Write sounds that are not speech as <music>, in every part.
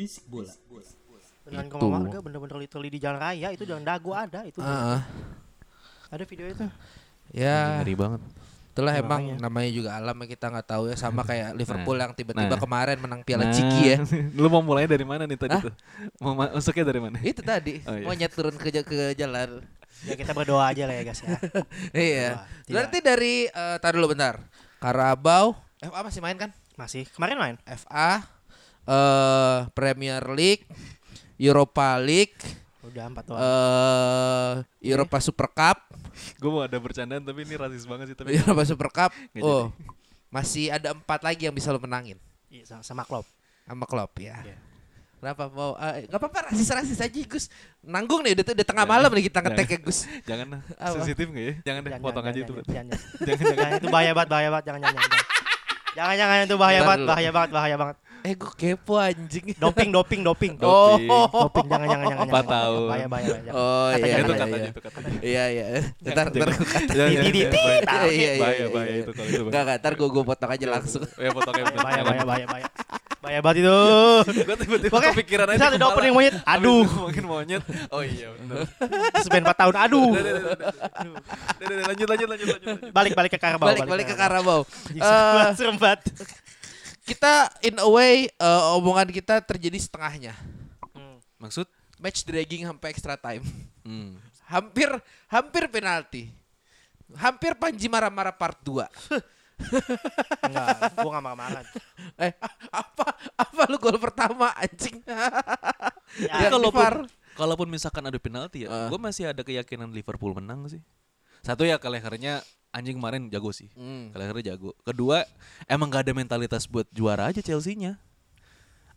Bisik bola. Dengan Itu. koma warga bener-bener literally di jalan raya itu jalan dago ada itu. Ah, Ada video itu. ya Ngeri banget. itulah Ya, emang makanya. namanya juga alam yang kita nggak tahu ya sama kayak Liverpool yang tiba-tiba nah. kemarin menang Piala Nah, Ciki ya. <laughs> Lu mau mulai dari mana nih tadi Hah? tuh? Mau ma- masuknya dari mana? Itu tadi Oh, iya. monyet turun ke ke jalan. Ya kita berdoa aja lah ya guys ya. <laughs> iya. Wah, tidak. Berarti dari eh tar dulu bentar. Karabau FA masih main kan? Masih kemarin main. FA eh Premier League, Europa League, Udah empat eh Europa Super Cup, Gue mau ada bercandaan tapi ini rasis banget sih tapi. Europa Super Cup. Oh. Masih ada empat lagi yang bisa lo menangin Iya, sama, sama klub. sama klub ya. Iya. Kenapa mau? eh, nggak apa-apa rasis-rasis aja Gus. Nanggung nih udah, udah tengah malam nih kita ngetek ya Gus. Jangan? Sensitif gak ya? Jangan deh, Jangan, potong jangan, aja itu. jangan, Bro. Jangan, jangan. Jangan jangan. Jangan, itu bahaya banget, bahaya banget. Jangan, jangan, jangan. <laughs> Jangan, jangan itu bahaya banget, bahaya banget, bahaya banget. Eh gue kepo anjing. Doping, doping, doping. <laughs> Oh. Doping, jangan, jangan, jangan. Empat tahun. Bahaya, bahaya, bahaya. jangan. Oh iya. Itu iya, katanya iya. itu katanya. Iya iya. Ntar ntar gue kata. Jangan, Di- di- di- Bahaya, tahu. Iya, iya, bahaya, iya, bahaya iya. itu kalau itu. Enggak enggak. Ntar gue gue potong aja langsung. <laughs> Ya potongnya bener. Bahaya, bahaya, bahaya, bahaya. Bahaya banget itu. <laughs> Gue tiba-tiba kepikiran aja. Satu opening monyet. Aduh. ngomongin monyet. Oh iya bener. Sebenarnya 4 tahun. Aduh. Lanjut, lanjut, lanjut, lanjut. lanjut. Balik, balik ke Karabau. Balik balik ke Karabau. Karabau. Eh, Serem banget. Kita in a way eh, omongan kita terjadi setengahnya. Maksud? Match dragging sampai extra time. Hmm. Hampir hampir penalti. Hampir Panji marah-marah part 2. <laughs> Enggak, gua enggak marah-marah. <laughs> Eh, apa apa lu gol pertama anjing? Ya, Ya, kalaupun kalaupun misalkan ada penalti ya, Ah. gue masih ada keyakinan Liverpool menang sih. Satu ya kalehernya anjing kemarin jago sih. Hmm. Kalehernya jago. Kedua, emang gak ada mentalitas buat juara aja Chelsea-nya.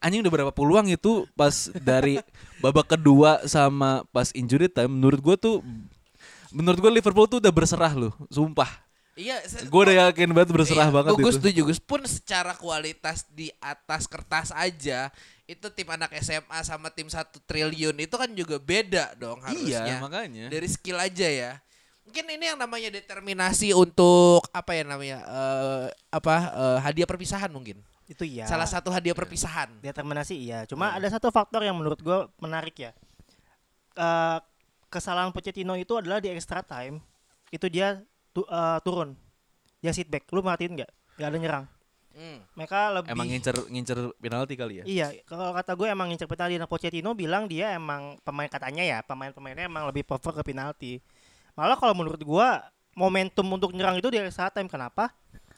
Anjing udah berapa peluang itu pas dari <laughs> babak kedua sama pas injury time menurut gue tuh menurut gue Liverpool tuh udah berserah loh, sumpah. Iya, Gue udah yakin banget berserah Iya, banget Gue itu. setuju Gus pun secara kualitas di atas kertas aja itu tim anak SMA sama tim satu triliun itu kan juga beda dong harusnya. Iya, makanya. Dari skill aja ya. Mungkin ini yang namanya determinasi untuk apa ya namanya eh, apa eh, hadiah perpisahan mungkin. Itu iya. Salah satu hadiah perpisahan. determinasi iya. Cuma ada satu faktor yang menurut gua menarik ya. Eh, kesalahan Pochettino itu adalah di extra time. Itu dia tu- eh, turun. Dia sit back. Lu merhatiin nggak? Gak ada nyerang. Hmm. Mereka lebih Emang ngincer ngincer penalti kali ya? Iya, kalau kata gue emang ngincer penalti dan Pochettino bilang dia emang pemain katanya ya, pemain-pemainnya emang lebih prefer ke penalti. Malah kalau menurut gua momentum untuk nyerang itu di extra time. Kenapa?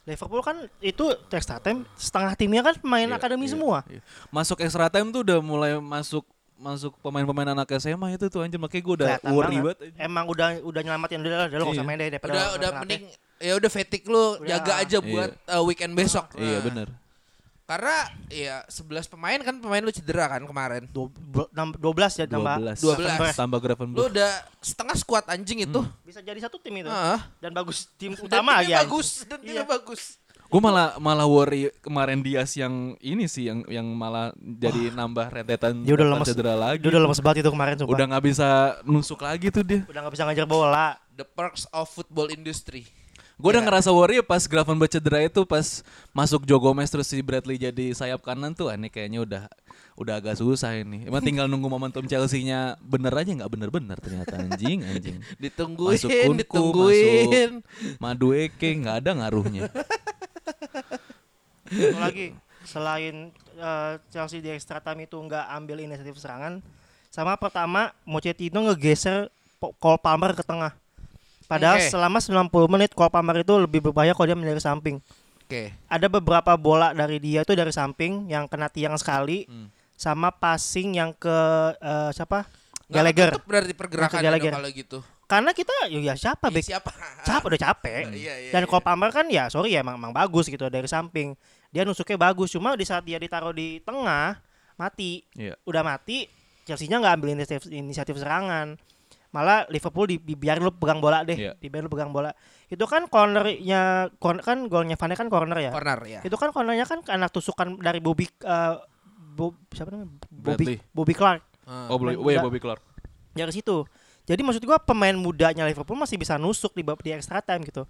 Liverpool kan itu extra time setengah timnya kan pemain Iya, akademi iya, semua. iya. Masuk extra time tuh udah mulai masuk masuk pemain-pemain anak SMA itu tuh anjir makanya gue udah Kelihatan worry banget. banget. Emang udah udah nyelamatin udah udah lo nggak usah Iya. main deh daripada Udah udah mending ya udah fatigue lu Udah. jaga aja buat eh, weekend besok. Iya Nah, bener. Karena ya 11 pemain kan pemain lu cedera kan kemarin. Dua- bu- enam- 12 ya tambah 12. 12. Tambah Gravenberch. Lu udah setengah squad anjing itu. bisa jadi satu tim itu. Heeh. Dan bagus tim Dan utama timnya ya. bagus dan Iya. bagus. Gue malah malah worry kemarin Dias yang ini sih yang yang malah jadi nambah rentetan Dia udah lemes. cedera lagi. Dia udah lemes banget itu kemarin sumpah. Udah nggak bisa nusuk lagi tuh dia. udah nggak bisa ngajar bola. The perks of football industry. Gue udah Iya. ngerasa worry pas Gravenberch cedera itu pas masuk Joe Gomez terus si Bradley jadi sayap kanan tuh ini kayaknya udah udah agak susah ini. Emang tinggal nunggu momentum Chelsea-nya bener aja nggak bener-bener ternyata anjing anjing. Ditungguin, Masuk Kunku, ditungguin. Madueke nggak ada ngaruhnya. Satu lagi selain eh, Chelsea di extra time itu nggak ambil inisiatif serangan, sama pertama Pochettino ngegeser Cole Palmer ke tengah. Padahal Oke. selama 90 menit Cole Palmer itu lebih berbahaya kalau dia dari samping. Oke. Ada beberapa bola dari dia itu dari samping yang kena tiang sekali. Hmm. sama passing yang ke eh, siapa? Gallagher. berarti pergerakan kalau gitu. Karena kita ya, ya siapa Eh, back siapa? capek udah capek. <laughs> Iya, iya, Dan iya. kalau Palmer kan ya sorry ya emang, emang bagus gitu dari samping. Dia nusuknya bagus cuma di saat dia ditaruh di tengah mati. Iya. Udah mati Chelsea-nya nggak ambil inisiatif, inisiatif serangan. Malah Liverpool di, dibiarin lu pegang bola deh, Iya. dibiarin lu pegang bola. Itu kan cornernya corner kan golnya Van Dijk kan corner ya. Corner ya. Itu kan cornernya kan karena tusukan dari Bobby eh, Bob, siapa namanya? Bobby Bradley. Bobby Clark Ah. Oh, Bobby, oh ya. Bobby Clark. dari situ. Jadi maksud gua pemain mudanya Liverpool masih bisa nusuk di di extra time gitu.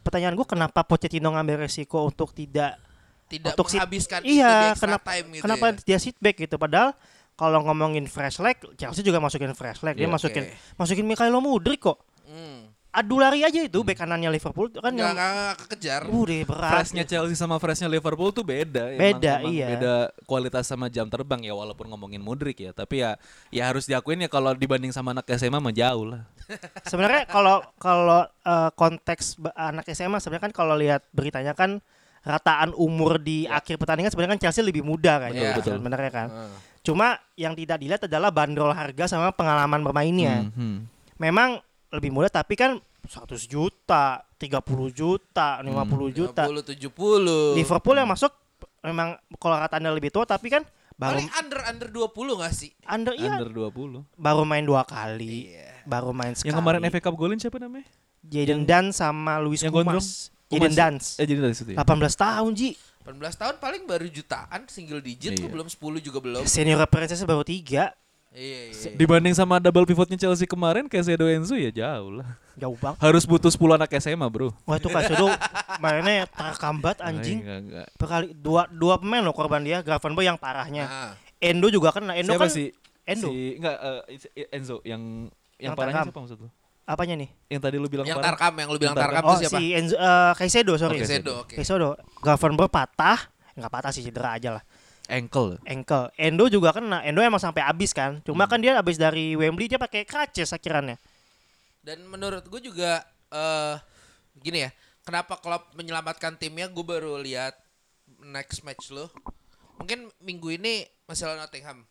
Pertanyaan gua kenapa Pochettino ngambil resiko untuk tidak Tidak untuk sit- menghabiskan itu di iya extra kenapa time gitu kenapa ya. dia sit back gitu padahal kalau ngomongin fresh leg Chelsea juga masukin fresh leg dia Iya, masukin oke. masukin Mikhailo Mudrik kok Hmm. adu lari aja itu bek kanannya Liverpool kan Nggak, yang nggak, nggak kekejar. uh deh berat Freshnya Chelsea sama freshnya Liverpool tuh beda. Emang- Beda, emang iya. Beda kualitas sama jam terbang ya walaupun ngomongin Mudrik ya. Tapi ya ya harus diakuin ya kalau dibanding sama anak SMA mah jauh lah. <laughs> sebenarnya kalau kalau eh, konteks anak SMA sebenarnya kan kalau lihat beritanya kan rataan umur di akhir pertandingan sebenarnya kan Chelsea lebih muda kan Betul, betul. sebenarnya kan Ah. Cuma yang tidak dilihat adalah bandrol harga sama pengalaman bermainnya Hmm, hmm. memang lebih mudah tapi kan 100 juta 30 juta 50 juta 50 70. Liverpool yang masuk memang kalau rataannya lebih tua tapi kan baru Paling under under 20 gak sih? under iya Under 20. baru main dua kali Iya. baru main sekali Yang kemarin FA Cup golin siapa namanya? Jaden Dan sama Luis yang Kumas gondrong? Kumas. Dans Eh jadi dari situ ya. 18 tahun Ji 18 tahun paling baru jutaan single digit tuh Iya. belum 10 juga belum. senior princess baru tiga Iya, iya. Dibanding sama double pivotnya Chelsea kemarin kayak Sedo Enzo ya jauh lah. jauh banget Harus butuh 10 anak SMA, Bro. wah itu Kaisedo mainnya terkambat anjing Enggak, enggak. Berkali, dua dua pemain loh korban dia Gravenberch yang parahnya Ah. Endo juga kan Endo Siapa kan sih? Endo Si enggak eh, Enzo yang yang, Yang parahnya Tarkam. siapa maksud lu? Apanya nih Yang tadi lu bilang Yang parah. Tarkam yang lu bilang Tarkam. Tarkam oh tuh siapa? si Enzo eh, Kaisedo sorry Oke, Sedo, oke. Kaisedo Gravenberch patah nggak patah sih cedera aja lah Ankle. ankle Endo juga kena Endo emang sampai habis kan cuma Hmm. kan dia habis dari Wembley dia pakai crutches akhirannya Dan menurut gue juga eh gini ya, kenapa Klopp menyelamatkan timnya? Gue baru lihat next match lo. Mungkin minggu ini masih lawan Nottingham.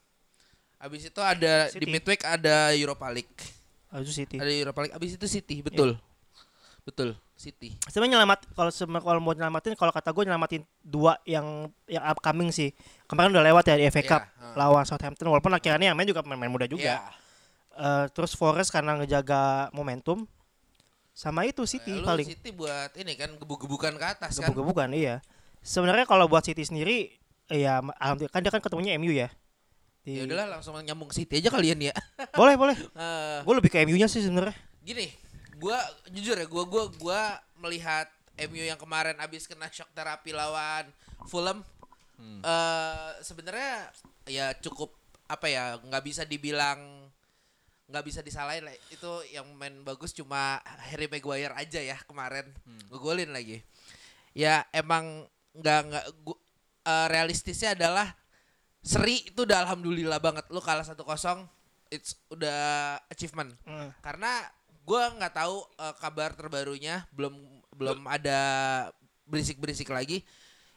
Habis itu ada di City. midweek ada Europa League. Oh, itu City Ada Europa League. Habis itu City, betul. Betul, City. sebenarnya nyelamat kalau kalau mau nyelamatin kalau kata gue nyelamatin dua yang yang upcoming sih kemarin udah lewat ya di FA Iya, Cup ha. lawan Southampton walaupun akhirnya yang main juga pemain muda juga Iya. Eh, terus Forest karena ngejaga momentum sama itu City Eh, lu paling City buat ini kan gebuk-gebukan ke atas kan. gebuk-gebukan iya sebenarnya kalau buat City sendiri ya alhamdulillah kan dia kan ketemunya MU ya Ya udahlah langsung nyambung ke City aja kalian ya. <laughs> boleh boleh Eh, gue lebih ke MU nya sih sebenarnya gini, gua jujur ya, gua gua gua melihat MU yang kemarin abis kena shock terapi lawan Fulham eh sebenarnya ya cukup apa ya, nggak bisa dibilang nggak bisa disalahin lah. Itu yang main bagus cuma Harry Maguire aja ya kemarin. Ngegolin lagi. Ya emang nggak nggak eh, realistisnya adalah seri itu udah alhamdulillah banget. Lu kalah 1-0 it's udah achievement. Hmm. karena gua nggak tahu eh, kabar terbarunya belum belum ada berisik-berisik lagi.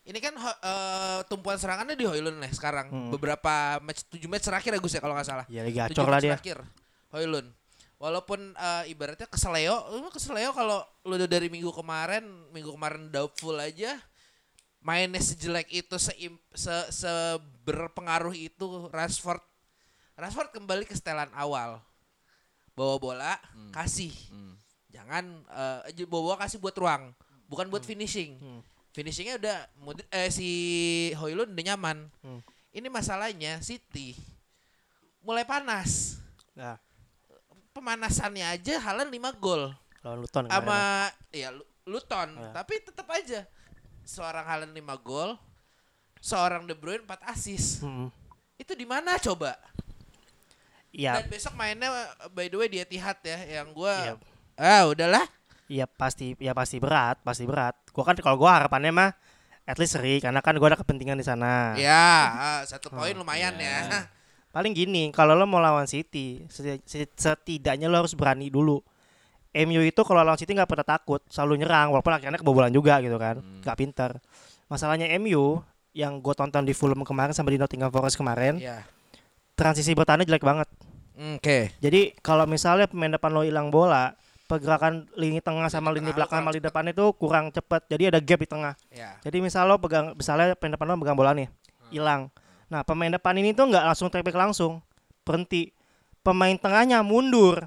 Ini kan ho- eh, tumpuan serangannya di Hoylund nih sekarang. Hmm. beberapa match 7 match terakhir ya Gus ya kalau nggak salah. Ya lagi Tujuh gacor lah match dia. terakhir Hoylund walaupun eh, ibaratnya keseleo lu keseleo kalau lu udah dari minggu kemarin minggu kemarin doubtful aja mainnya sejelek itu se, se, seberpengaruh itu Rashford. Rashford kembali ke setelan awal. Bawa bola kasih. Jangan eh, bawa bola kasih buat ruang bukan buat finishing. Hmm. finishingnya udah eh, si Hoylund udah nyaman. Hmm. ini masalahnya City mulai panas. Nah pemanasannya aja Haaland 5 gol. Lawan Luton sama ya. Lu- Luton Ya. tapi tetap aja seorang Haaland 5 gol seorang De Bruyne 4 assist. Hmm. itu di mana coba? Ya dan besok mainnya by the way di Etihad ya yang gua Iya. ah udahlah. Ya pasti ya pasti berat pasti berat. Gua kan kalau gua harapannya mah at least seri karena kan gua ada kepentingan di sana. Ya ah, satu poin lumayan ya. Paling gini kalau lo mau lawan City seti- seti- setidaknya lo harus berani dulu MU itu kalau lawan City nggak pernah takut selalu nyerang walaupun akhirnya kebobolan juga gitu kan nggak pinter masalahnya MU yang gue tonton di Fulham kemarin sama di Nottingham Forest kemarin, Iya. transisi bertahannya jelek banget. Oke. Jadi kalau misalnya pemain depan lo hilang bola, pergerakan lini tengah sama lini tengah belakang sama lini depan itu kurang cepat. Jadi ada gap di tengah. Ya. Jadi misal lo pegang misalnya pemain depan lo pegang bola nih, hilang. Nah, pemain depan ini tuh nggak langsung track langsung, berhenti. Pemain tengahnya mundur.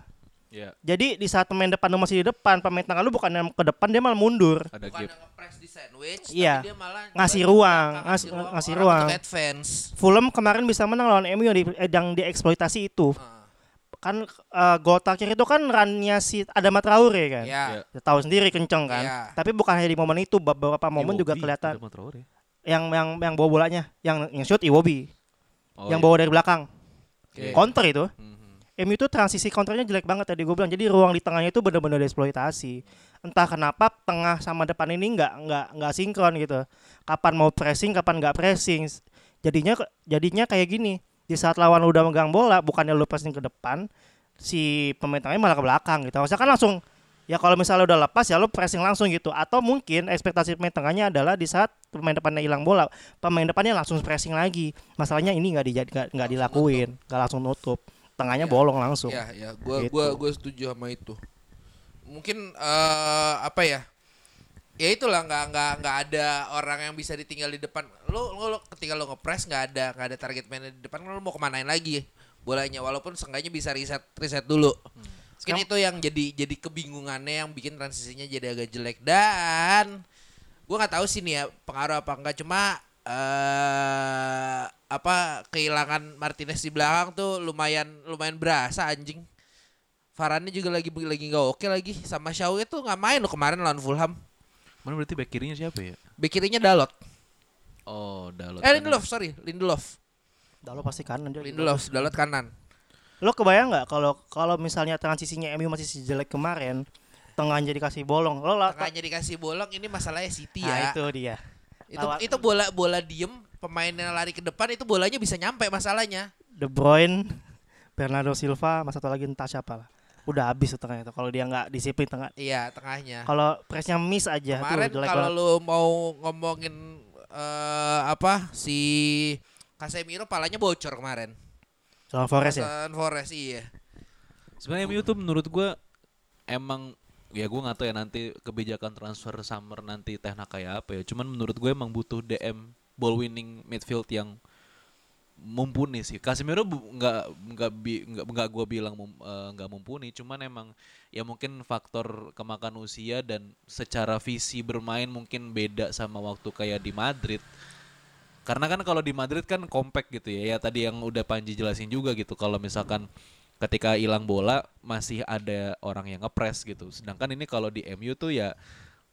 Iya, Jadi di saat pemain depan lu masih di depan, pemain tengah lu bukan yang ke depan dia malah mundur. ada Bukan gap. nge-press di sandwich, Iya. tapi dia malah Ngasih ruang, belakang, ngas- ngasih ruang. advance. Fulham kemarin bisa menang lawan MU yang, di, eh, yang dieksploitasi itu. Ah, Kan eh, gol terakhir itu kan runnya si Adama Traore kan. Ya. Iya. Ya, tahu sendiri kenceng kan. Iya. Tapi bukan hanya di momen itu, beberapa momen juga Iwobi, kelihatan ada Traore. yang yang yang bawa bolanya, yang yang shoot Iwobi, Oh, yang iya. bawa dari belakang. Oke. Counter itu. Mhm. MU itu transisi counternya jelek banget tadi gue bilang. Jadi ruang di tengahnya itu benar-benar dieksploitasi. Entah kenapa tengah sama depan ini nggak nggak nggak sinkron gitu. Kapan mau pressing, kapan nggak pressing. Jadinya jadinya kayak gini. Di saat lawan udah megang bola, bukannya lu pressing ke depan, si pemain tengahnya malah ke belakang gitu. Harusnya kan langsung ya kalau misalnya udah lepas ya lu pressing langsung gitu. Atau mungkin ekspektasi pemain tengahnya adalah di saat pemain depannya hilang bola, pemain depannya langsung pressing lagi. Masalahnya ini nggak nggak nggak dilakuin, nggak langsung nutup. Tengahnya Ya. bolong langsung. Ya, ya, gua Gitu. gua gua setuju sama itu. Mungkin eh apa ya? Ya itulah nggak nggak nggak ada orang yang bisa ditinggal di depan. Lo lo, lo ketika lo ngepres nggak ada nggak ada target man di depan lo mau kemanain lagi bolanya walaupun seenggaknya bisa riset riset dulu. Mungkin itu yang jadi jadi kebingungannya yang bikin transisinya jadi agak jelek dan gua nggak tahu sih nih ya pengaruh apa enggak cuma eh apa kehilangan Martinez di belakang tuh lumayan lumayan berasa anjing. Varane juga lagi lagi nggak oke lagi sama Shaw itu nggak main lo kemarin lawan Fulham. Mana berarti back kirinya siapa ya? Bek kirinya Dalot. Oh, Dalot. Eh Lindelof sorry Lindelof. Dalo pasti kanan dia. Lindelof Dalot kanan. Lo kebayang nggak kalau kalau misalnya transisinya MU masih sejelek kemarin, tengahnya dikasih bolong, lo lah Tengahnya dikasih bolong ini masalahnya City Nah, ya. itu dia. Itu Lawan- itu bola bola diem pemainnya lari ke depan itu bolanya bisa nyampe masalahnya. De Bruyne, Bernardo Silva, mas satu lagi entah siapa lah. Udah habis tuh tengahnya tuh kalau dia nggak disiplin tengah. Iya tengahnya. Kalau pressnya miss aja Kemarin kalau lu mau ngomongin eh apa si Casemiro palanya bocor kemarin. Lawan Forest ya. Lawan Forest iya. Sebenarnya MU tuh menurut gua emang ya gua nggak tahu ya nanti kebijakan transfer summer nanti Hag kayak apa ya. Cuman menurut gue emang butuh DM ball winning midfield yang mumpuni sih. Casemiro nggak nggak nggak nggak gua bilang eh, nggak mumpuni, cuman emang ya mungkin faktor kemakan usia dan secara visi bermain mungkin beda sama waktu kayak di Madrid. Karena kan kalau di Madrid kan compact gitu ya. Ya tadi yang udah Panji jelasin juga gitu. Kalau misalkan ketika hilang bola masih ada orang yang ngepres gitu. Sedangkan ini kalau di MU tuh ya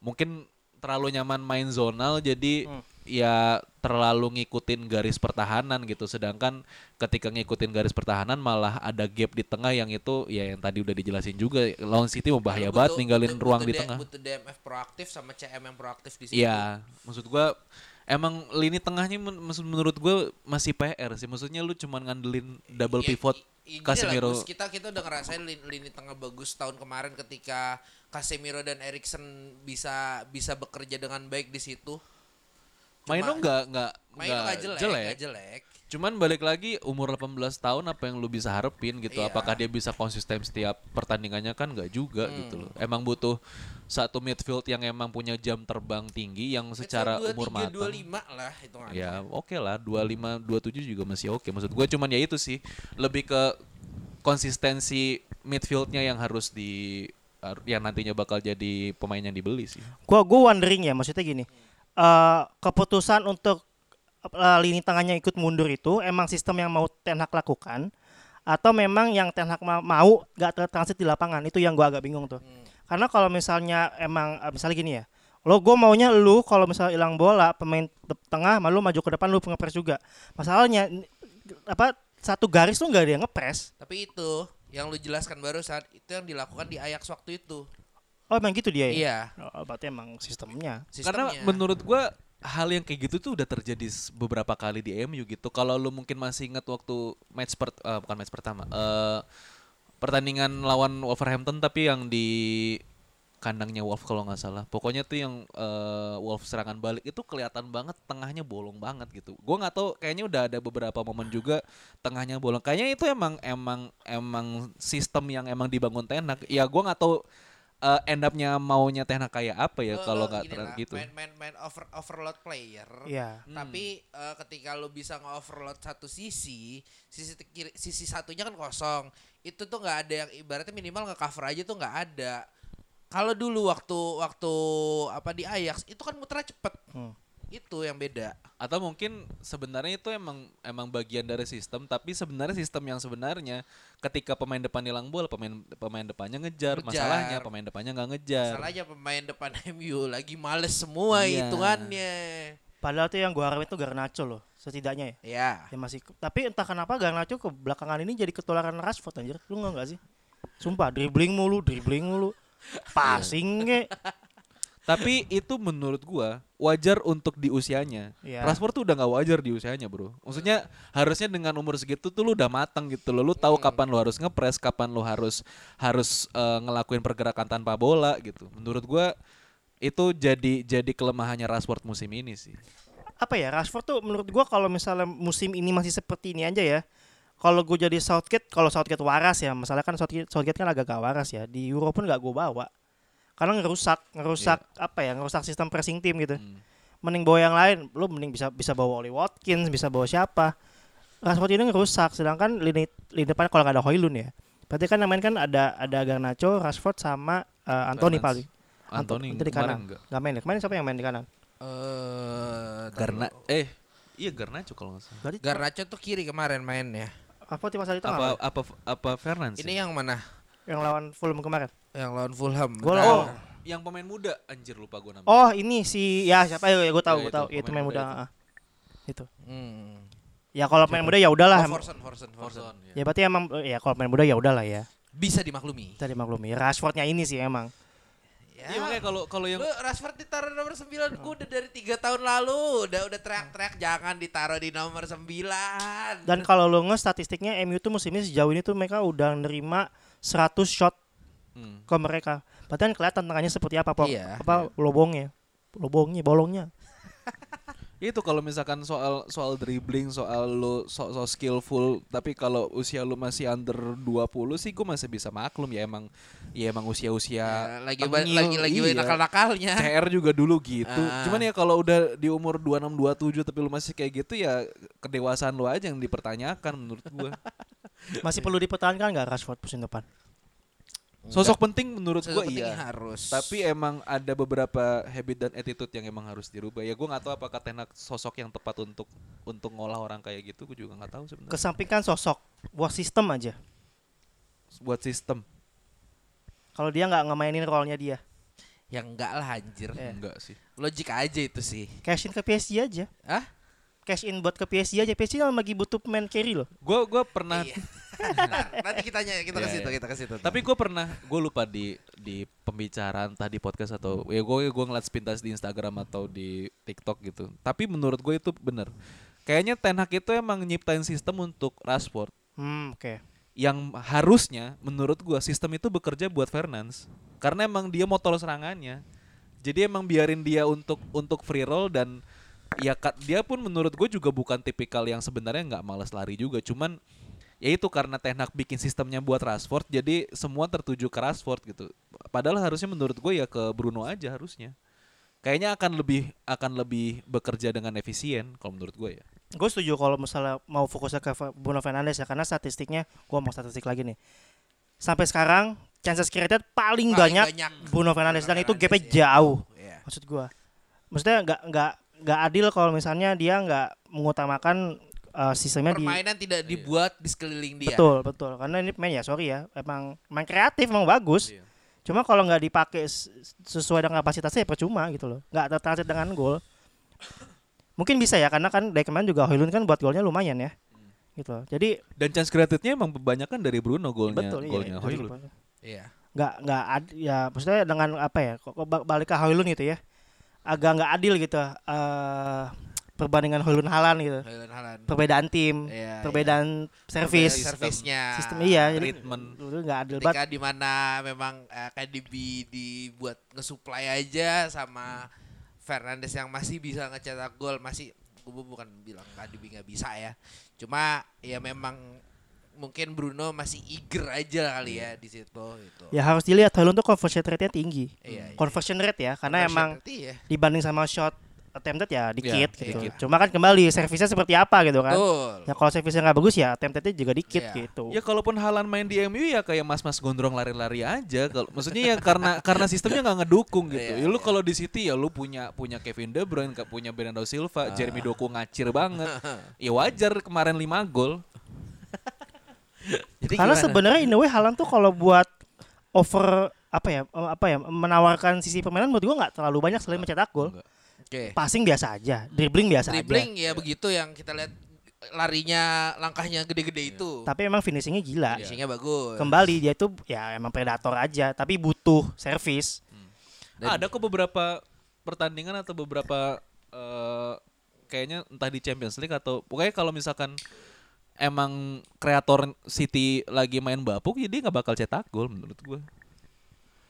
mungkin terlalu nyaman main zonal jadi ya terlalu ngikutin garis pertahanan gitu. Sedangkan ketika ngikutin garis pertahanan malah ada gap di tengah yang itu ya yang tadi udah dijelasin juga lawan City mau bahaya Butuh- banget ninggalin butuh- ruang butuh di tengah. Butuh DMF proaktif sama CM yang proaktif di situ. Iya, maksud gua emang lini tengahnya men- menurut gua masih PR sih. Maksudnya lu cuman ngandelin double Ya, pivot i- lah, Casemiro. Gus, kita kita udah ngerasain lini, lini tengah bagus tahun kemarin ketika Casemiro dan Erikson bisa bisa bekerja dengan baik di situ. Mainnya nggak nggak nggak nggak jelek, jelek. jelek. Cuman balik lagi umur 18 tahun apa yang lu bisa harapin gitu. Iya. Apakah dia bisa konsisten setiap pertandingannya kan nggak juga Hmm. gitu loh. Emang butuh satu midfield yang emang punya jam terbang tinggi yang secara Midfield umur 23, matang. 25 lah hitungannya. Ya oke lah 25 27 juga masih oke. Maksud gue cuman ya itu sih lebih ke konsistensi midfieldnya yang harus di yang nantinya bakal jadi pemain yang dibeli sih. Gua gua wondering ya maksudnya gini. Eh keputusan untuk eh, lini tengahnya ikut mundur itu emang sistem yang mau Ten Hag lakukan atau memang yang Ten Hag ma- mau gak tertransit di lapangan itu yang gua agak bingung tuh. Karena kalau misalnya emang eh, misalnya gini ya. Lo gue maunya lu kalau misalnya hilang bola pemain tengah malu maju ke depan lu ngepres juga. Masalahnya apa satu garis tuh nggak ada yang ngepres. Tapi itu yang lu jelaskan barusan itu yang dilakukan di Ajax waktu itu. Oh emang gitu dia ya? Iya. Oh, berarti emang sistemnya. Karena Sistemnya. menurut gua hal yang kayak gitu tuh udah terjadi beberapa kali di MU gitu. Kalau lu mungkin masih ingat waktu match per, eh, bukan match pertama, eh pertandingan lawan Wolverhampton tapi yang di kandangnya Wolf kalau nggak salah. Pokoknya tuh yang eh, Wolf serangan balik itu kelihatan banget tengahnya bolong banget gitu. Gue nggak tahu kayaknya udah ada beberapa momen juga tengahnya bolong. Kayaknya itu emang emang emang sistem yang emang dibangun Tenak. Ya gue nggak tahu eh, end up-nya maunya Tenak kayak apa ya kalau nggak terlalu gitu. Main main main over overload player. Iya. Tapi eh, ketika lo bisa nge-overload satu sisi, sisi kiri, sisi satunya kan kosong. Itu tuh nggak ada yang ibaratnya minimal nge-cover aja tuh nggak ada. Kalau dulu waktu waktu apa di Ajax itu kan muternya cepet. Hmm. Itu yang beda. Atau mungkin sebenarnya itu emang emang bagian dari sistem, tapi sebenarnya sistem yang sebenarnya ketika pemain depan hilang bola, pemain pemain depannya ngejar. Ngejar. Masalahnya pemain depannya nggak ngejar. Masalahnya pemain depan <laughs> MU lagi males semua Iya. hitungannya. Padahal tuh yang gua harapin tuh Garnacho loh, setidaknya ya. Ya. Ya masih tapi entah kenapa Garnacho ke belakangan ini jadi ketularan Rashford anjir. Lu enggak enggak sih? Sumpah dribbling mulu, dribbling mulu. <laughs> Passing. Tapi itu menurut gua wajar untuk di usianya. Iya. Rashford tuh udah nggak wajar di usianya, Bro. Maksudnya harusnya dengan umur segitu tuh lu udah matang gitu loh. Lu tahu kapan lu harus ngepres, kapan lu harus harus eh, ngelakuin pergerakan tanpa bola gitu. Menurut gua itu jadi jadi kelemahannya Rashford musim ini sih. Apa ya? Rashford tuh menurut gua kalau misalnya musim ini masih seperti ini aja ya. Kalau gue jadi Southgate, kalau Southgate waras ya, masalah kan Southgate, Southgate kan agak gak waras ya. Di Euro pun gak gue bawa. Karena ngerusak, ngerusak apa ya, ngerusak sistem pressing tim gitu. Hmm. Mending bawa yang lain, lu mending bisa bisa bawa Oli Watkins, bisa bawa siapa. Rashford ini ngerusak, sedangkan lini lini depan kalau nggak ada Hoylund ya. Berarti kan yang main kan ada ada Garnacho, Rashford sama eh, Anthony paling. Anthony Anto- di kanan. enggak. Nggak main ya? Kemarin siapa yang main di kanan? Eh Garna eh iya Garnacho kalau nggak salah. Garnacho tuh kiri kemarin mainnya. apa tim masa di tengah? Apa apa apa Fernandes? Ini yang mana? Yang lawan Fulham kemarin. Yang lawan Fulham. Gua Bentar. lawan- Oh, yang pemain muda anjir lupa gua namanya. Oh ini si ya siapa ya gue tahu Ya, gue itu, tahu itu pemain main muda muda. itu. ah. Itu. Hmm. Ya kalau main muda ya udahlah. Oh, Forson, Forson, Forson. Ya. Ya berarti emang ya kalau main muda ya udahlah ya. Bisa dimaklumi. Tadi maklumi. Rashfordnya ini sih emang. Ya. Iya makanya kalau kalau yang Lu Rashford ditaruh nomor 9 Gue udah dari tiga tahun lalu Udah udah teriak-teriak Jangan ditaruh di nomor 9 Dan kalau lo nge statistiknya MU tuh musim ini sejauh ini tuh mereka udah nerima 100 shot Hmm. ke mereka. Berarti kan kelihatan tengahnya seperti apa, Pak. Iya, apa lobongnya. Lobongnya, bolongnya. <laughs> Itu kalau misalkan soal soal dribbling, soal lu so, so skillful, tapi kalau usia lu masih under 20 sih gue masih bisa maklum ya emang ya emang usia-usia Ya, Lagi ba- tengil, lagi lagi iya. nakal-nakalnya CR juga dulu gitu. Ah. Cuman ya kalau udah di umur 26 27 tapi lu masih kayak gitu ya kedewasaan lu aja yang dipertanyakan menurut gua. <laughs> Masih perlu dipertahankan nggak Rashford musim depan? Sosok penting menurut penting iya. harus Tapi emang ada beberapa habit dan attitude yang emang harus dirubah. Ya gua nggak tahu apakah Tenak sosok yang tepat untuk untuk ngolah orang kayak gitu. Gue juga nggak tahu sebenarnya. Kesampingkan sosok, buat sistem aja. Buat sistem Kalau dia nggak ngemainin role-nya dia, Ya enggak lah anjir Iya. enggak sih. Logik aja itu sih cash in ke PSG aja. Hah? Cash in buat ke PSG aja. PSG emang lagi butuh pemain carry loh. Gua gua pernah Iya. Nanti kita tanya Kita Iya, ke situ iya. Kita ke situ Tapi gue pernah, gue lupa di di pembicaraan tadi podcast atau ya gue gue ngeliat sepintas di Instagram atau di TikTok gitu. Tapi menurut gue itu bener. Kayaknya Ten Hag itu emang nyiptain sistem untuk Rashford Hmm, oke. yang harusnya menurut gue sistem itu bekerja buat Fernandes karena emang dia motor serangannya. Jadi emang biarin dia untuk untuk free roll dan ya kat- dia pun menurut gue juga bukan tipikal yang sebenarnya nggak malas lari juga. Cuman ya itu karena Ten Hag bikin sistemnya buat Rashford jadi semua tertuju ke Rashford gitu. Padahal harusnya menurut gue ya ke Bruno aja harusnya. Kayaknya akan lebih akan lebih bekerja dengan efisien kalau menurut gue ya. Gue setuju kalau misalnya mau fokusnya ke Bruno Fernandes ya karena statistiknya gue mau statistik lagi nih. Sampai sekarang chances created paling, Paling banyak, banyak Bruno Fernandes dan itu gapnya ya. jauh. Iya. Maksud gue, maksudnya nggak nggak nggak adil kalau misalnya dia nggak mengutamakan uh, sistemnya di Permainan tidak dibuat di sekeliling dia betul betul karena ini main ya sorry ya emang main kreatif emang bagus. Iya. Cuma kalau nggak dipakai sesuai dengan kapasitasnya ya percuma gitu loh. Nggak tertransit dengan gol. Mungkin bisa ya karena kan dari kemarin juga Hoylund kan buat golnya lumayan ya. Gitu. loh. Jadi Dan chance created-nya emang kebanyakan dari Bruno golnya betul iya, golnya Højlund. juga. Iya nggak nggak ad- ya maksudnya dengan apa ya kok kok ba- balik ke Hoylund gitu ya agak nggak adil gitu eh perbandingan Holun Halan gitu. Haaland, Haaland. Perbedaan tim, Iya, perbedaan servis, Perbedaan servisnya. sistem iya, treatment. itu nggak adil Ketika banget. di mana memang eh, KDB dibuat nge-supply aja sama Fernandes yang masih bisa ngecetak gol masih gue bukan bilang KDB nggak bisa ya cuma ya memang mungkin Bruno masih eager aja kali ya di situ gitu. Ya harus dilihat Holun tuh conversion rate-nya tinggi. Iya, iya. Conversion rate ya, karena Conversion emang rate, iya. dibanding sama shot attempted ya dikit Ya, gitu. dikit. Cuma kan kembali servisnya seperti apa gitu kan. Betul. Ya kalau servisnya nggak bagus ya attemptednya juga dikit Iya. gitu. Ya kalaupun Halan main di MU ya kayak mas-mas gondrong lari-lari aja. Kalau maksudnya ya karena karena sistemnya nggak ngedukung gitu. Iya, ya lu iya. kalau di City ya lu punya punya Kevin De Bruyne, punya Bernardo Silva, Jeremy Doku ngacir banget. <laughs> ya wajar kemarin 5 gol. Jadi Karena gimana? sebenarnya in a way Haaland tuh kalau buat over apa ya apa ya menawarkan sisi permainan menurut gua nggak terlalu banyak selain mencetak gol. Enggak. Oke. Passing biasa aja, dribbling biasa Dribbling ya begitu yang kita lihat larinya langkahnya gede-gede itu. aja. Tapi emang finishingnya gila. Finishingnya bagus. Kembali dia tuh ya emang predator aja, tapi butuh servis. Dan- Ada kok beberapa pertandingan atau beberapa eh, kayaknya entah di Champions League atau pokoknya kalau misalkan emang kreator City lagi main bapuk ya dia nggak bakal cetak gol menurut gue.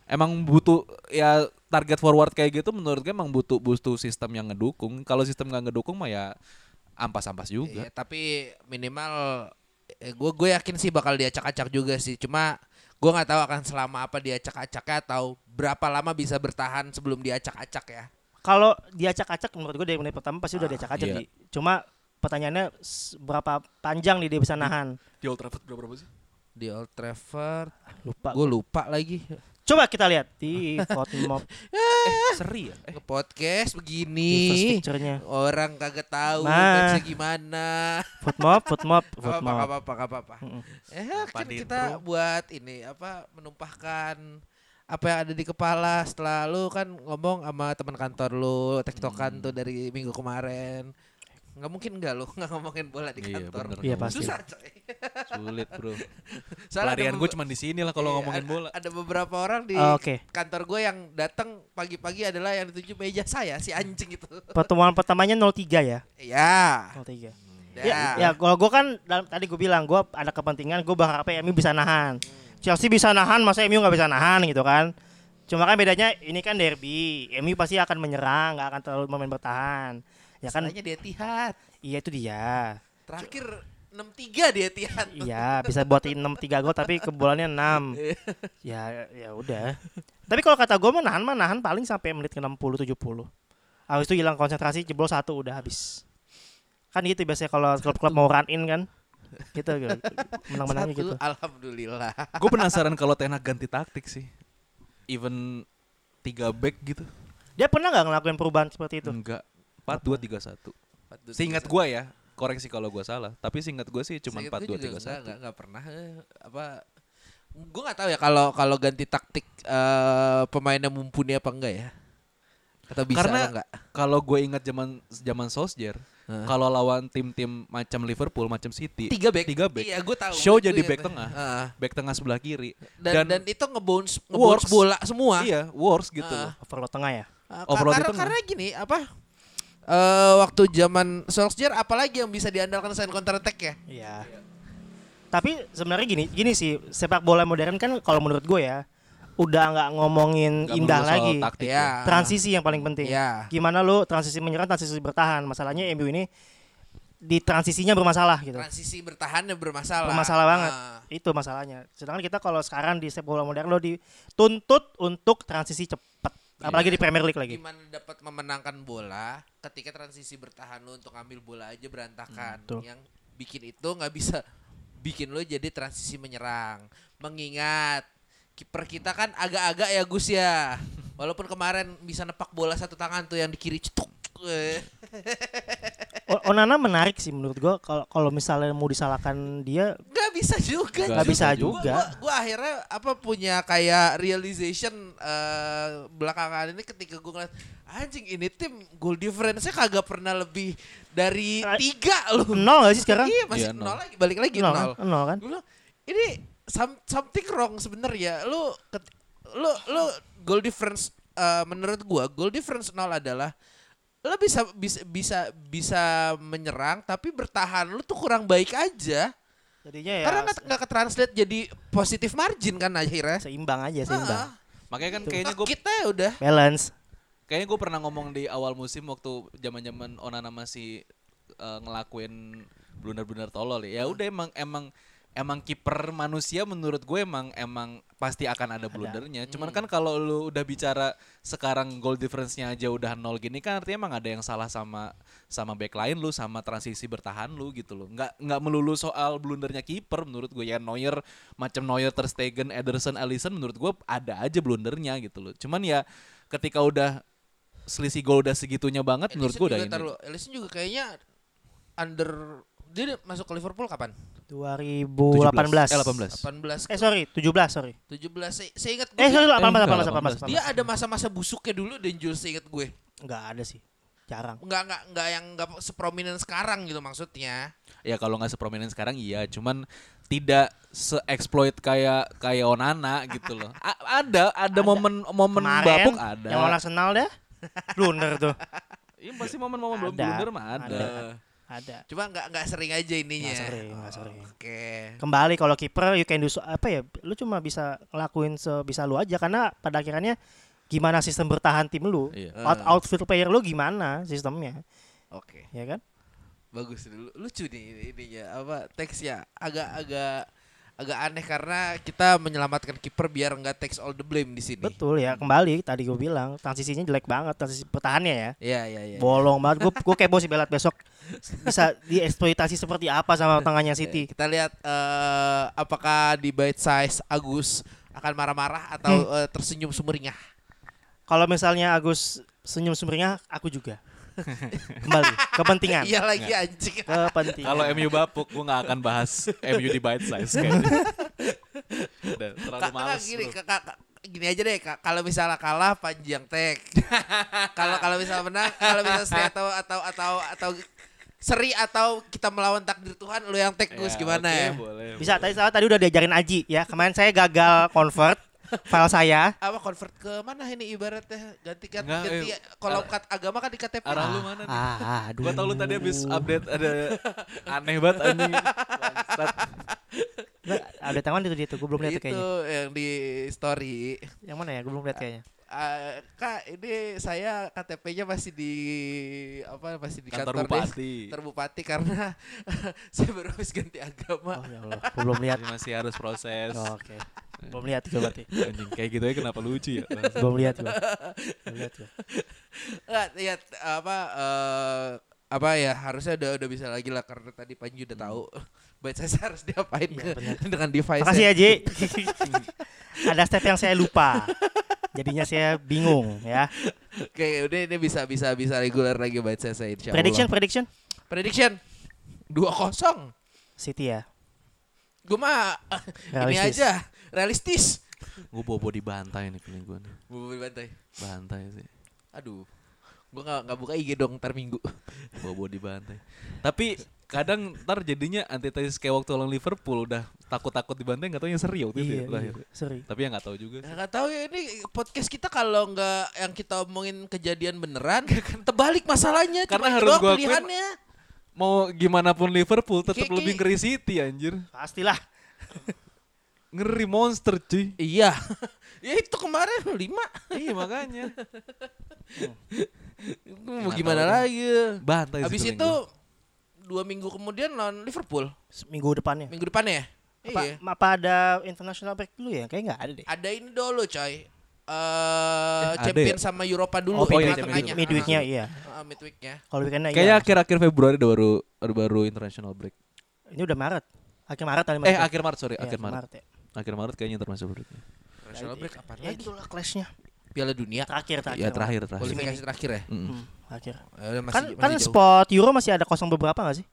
Emang butuh ya target forward kayak gitu menurut gue emang butuh butuh sistem yang ngedukung. Kalau sistem nggak ngedukung mah ya ampas-ampas juga. Iya, tapi minimal eh, gue gue yakin sih bakal diacak-acak juga sih. Cuma gue nggak tahu akan selama apa diacak-acaknya atau berapa lama bisa bertahan sebelum diacak-acak ya. Kalau diacak-acak menurut gue dari menit pertama pasti udah diacak-acak iya. Di. Cuma pertanyaannya berapa panjang nih dia bisa nahan? Di Old Trafford berapa berapa sih? Di Old Trafford, Lupa. gue lupa lagi. Coba kita lihat di Fortmob <laughs> Eh, seri ya? Eh, Ke podcast di begini. picture-nya. Orang kagak tahu Nah. gimana. Footmob, Footmob, Apa apa apa apa apa. Eh kan kita buat ini apa menumpahkan apa yang ada di kepala setelah lu kan ngomong sama teman kantor lu tektokan Hmm. tuh dari minggu kemarin nggak mungkin nggak lu <laughs> nggak ngomongin bola di Iya, kantor bener. Iya, pasti. susah coy <laughs> sulit bro. Soalnya Pelarian gue cuma di sini lah kalau iya, ngomongin ada- bola. ada beberapa orang di Oh, Oke. kantor gue yang datang pagi-pagi adalah yang dituju meja saya si anjing itu <laughs> Pertemuan pertamanya 03 ya. ya 03. ya, Ya, ya kalau gue kan dalam, tadi gue bilang gue ada kepentingan gue berharap MU bisa nahan. Chelsea bisa nahan, masa MU nggak bisa nahan gitu kan? Cuma kan bedanya ini kan derby, MU pasti akan menyerang, nggak akan terlalu main bertahan. Ya kan? Masalahnya dia tihat Iya itu dia. terakhir 6-3 dia tihat Iya bisa buatin 6 3 gol tapi kebobolannya 6. <laughs> ya ya udah. Tapi kalau kata gue mah nahan mah nahan paling sampai menit ke 60 70. Habis itu hilang konsentrasi jebol satu udah habis. Kan gitu biasanya kalau klub-klub mau run in kan. Gitu menang-menangnya Satu, gitu. alhamdulillah Gue penasaran kalau Ten Hag ganti taktik sih. Even tiga back gitu. Dia pernah nggak ngelakuin perubahan seperti itu? Enggak. 4 2 3 1. Seingat gue ya, koreksi kalau gue salah. Tapi seingat gue sih cuma 4 2 3 Enggak, 1. enggak pernah eh, apa gue nggak tahu ya kalau kalau ganti taktik eh, pemainnya mumpuni apa enggak ya atau bisa Karena- enggak Kalau gue ingat zaman zaman Solskjaer, Hah? kalau lawan tim-tim macam Liverpool, macam City, tiga back tiga back. iya gue tahu Show jadi back tengah. Heeh. back tengah sebelah kiri. dan, dan itu ngebounce ngebounce Works. bola semua iya, worse gitu loh. Overload tengah ya. Ah, Overload karena, tengah. karena gini apa eh waktu zaman Solskjaer apalagi yang bisa diandalkan selain counter attack ya Iya. Tapi sebenarnya gini, gini sih sepak bola modern kan kalau menurut gue ya udah nggak ngomongin Nggak indah lagi. taktik Iya. ya. Transisi yang paling penting. Iya. Gimana lu transisi menyerang, transisi bertahan. Masalahnya MU ini di transisinya bermasalah gitu. transisi bertahannya bermasalah Bermasalah banget. Ah. Itu masalahnya. Sedangkan kita kalau sekarang di sepak bola modern lo dituntut untuk transisi cepat. Apalagi di Premier League lagi. gimana dapat memenangkan bola ketika transisi bertahan lu untuk ambil bola aja berantakan. Betul. yang bikin itu nggak bisa bikin lo jadi transisi menyerang. Mengingat kiper kita kan agak-agak ya Gus ya. Walaupun kemarin bisa nepak bola satu tangan tuh yang di kiri cetuk Onana menarik sih menurut gua kalau kalau misalnya mau disalahkan dia nggak bisa juga Nggak bisa juga. Gua, juga. gua, gua akhirnya apa punya kayak realization eh, belakangan ini ketika gue ngeliat anjing ini tim goal difference-nya kagak pernah lebih dari tiga loh. Nol gak sih sekarang? Iya masih Iya, nol. nol. lagi balik lagi Nol nol. kan? Nol kan? Gue bilang ini some- something wrong sebenarnya. Lu ket- lu lu goal difference eh, menurut gua goal difference nol adalah lo bisa bisa bisa bisa menyerang tapi bertahan lu tuh kurang baik aja. Jadinya ya Karena nggak nggak ketranslate jadi positif margin kan akhirnya. seimbang aja seimbang. Ah, Makanya kan Tuh. kayaknya gue kita ya udah. Balance. kayaknya gue pernah ngomong di awal musim waktu zaman-zaman Onana masih eh, ngelakuin blunder-blunder tolol ya. Ya udah emang emang emang kiper manusia menurut gue emang emang pasti akan ada blundernya. Cuman kan kalau lu udah bicara sekarang goal difference-nya aja udah nol gini kan artinya emang ada yang salah sama sama back line lu sama transisi bertahan lu gitu loh. Nggak nggak melulu soal blundernya kiper menurut gue ya Neuer macam Neuer, Ter Stegen, Ederson, Alisson menurut gue ada aja blundernya gitu loh. Cuman ya ketika udah selisih gol udah segitunya banget menurut Ellison gue udah ini. Ellison juga kayaknya under dia masuk ke Liverpool kapan? 2018. Eh, 18. 18 Eh sorry, 17 sorry. 17 saya, saya ingat gue Eh sorry 18 enggak, 18 18. dia ada masa-masa busuknya dulu dan Jules saya ingat gue. Enggak ada sih. Jarang. Enggak enggak enggak yang enggak seprominent sekarang gitu maksudnya. Ya kalau nggak seprominent sekarang iya, cuman tidak se-exploit kayak kayak Onana gitu loh. A- ada ada momen momen Kemarin babuk ada. Yang Arsenal dah. Blunder tuh. Iya pasti momen-momen belum Ada, blunder mah ada. ada. Ada. Cuma enggak enggak sering aja ininya. Nggak sering, nggak sering. Oke. Kembali kalau kiper you can do so- apa ya? Lu cuma bisa ngelakuin sebisa lu aja karena pada akhirnya gimana sistem bertahan tim lu? Iya. Out outfield player lu gimana sistemnya? Oke. Ya kan? Bagus Lu- lucu nih ini- ininya apa teksnya agak-agak agak aneh karena kita menyelamatkan kiper biar enggak takes all the blame di sini. Betul ya, kembali tadi gue bilang transisinya jelek banget transisi pertahanannya ya. Iya iya iya. Bolong banget. Gue gue kepo sih belat besok bisa dieksploitasi seperti apa sama tengahnya City. Kita lihat eh, apakah di bite size Agus akan marah-marah atau Hmm. eh, tersenyum sumringah. Kalau misalnya Agus senyum sumringah, aku juga. <laughs> Kembali kepentingan. Iya lagi anjing. Kepentingan. Kalau MU bapuk, gue nggak akan bahas MU di bite size kayaknya. Udah, terlalu Kak, males. gini, bro. Kak, Kak, Kak, gini aja deh, Kak. Kalau misalnya kalah panjang tek. <laughs> Kalau kalau misalnya menang, kalau misalnya stay atau atau atau atau seri atau kita melawan takdir Tuhan, lu yang tek Gus Ya, gimana oke, ya? Boleh. Bisa tadi salah tadi udah diajarin Aji ya. Kemarin saya gagal convert file saya. Apa convert ke mana ini ibaratnya ganti ganti, Enggak, ganti eh, kalau kat agama kan di KTP. Arah lu mana nih? Ah, aduh. Gua tau lu tadi habis update ada aneh banget anjing. Ada tangan itu dia tuh, gue belum lihat tuh itu kayaknya. yang di story. Yang mana ya? Gue belum lihat kayaknya. Eh, kak, ini saya KTP-nya masih di apa masih di Kantor kantor, bupati. deh, kantor bupati karena <laughs> saya baru habis ganti agama. Oh ya Allah, belum lihat. Masih harus proses. Oh, Oke. Belum lihat gue berarti. Anjing kayak gitu ya kenapa lucu ya? <laughs> Belum lihat gue. Belum lihat gue. Enggak, ya apa eh, apa ya harusnya udah udah bisa lagi lah karena tadi Panji udah tahu <laughs> baik saya harus diapain Iya, benar. dengan device Makasih ya, Ji. Ada step yang saya lupa. Jadinya saya bingung ya. Oke, udah ini bisa bisa bisa reguler lagi baca saya saya insya Prediction, Allah. prediction. Prediction 2-0. City ya. Gue mah ini Realistis. aja realistis. gue bobo dibantai nih feeling gue nih. Bu bantai. Bantai sih. Aduh. Gue gak, nggak buka IG dong ntar minggu. Bobo dibantai. Tapi kadang ntar jadinya antitesis kayak waktu lawan Liverpool udah takut-takut dibantai nggak tahu yang seri waktu itu ya Iya, terakhir. iya. Sorry. Tapi ya nggak tahu juga. sih. Nah, Gak tahu ya ini podcast kita kalau nggak yang kita omongin kejadian beneran, <laughs> terbalik masalahnya. Karena harus gua pilihannya. Mau gimana pun Liverpool tetap Kayak- lebih ngeri City anjir. Pastilah. <laughs> Ngeri monster cuy. Iya. <laughs> ya itu kemarin lima. iya makanya. Mau Nggak gimana kan. lagi? Bantai Habis itu. Dua minggu kemudian lawan Liverpool. Minggu depannya. Minggu depannya ya? Apa, Iya. apa ada international break dulu ya? Kayak nggak ada deh. Ada ini dulu coy. Eh ada champion ya? sama Europa dulu Oh, iya, tengah-tengahnya. mid, midweeknya iya. Ah, midweeknya. Kalau weekendnya Kayaknya iya. akhir-akhir Februari udah baru baru, baru international break. Ini udah Maret. Akhir Maret tadi Eh akhir Maret sorry, Iya, akhir Maret. ya. Akhir Maret kayaknya international break. International break apa Ya lagi? itulah clashnya. Piala Dunia. Terakhir, terakhir. Ya terakhir terakhir. Kualifikasi terakhir ya? Mm. Hmm, akhir. Ya udah, masih, kan masih kan jauh. spot Euro masih ada kosong beberapa gak sih?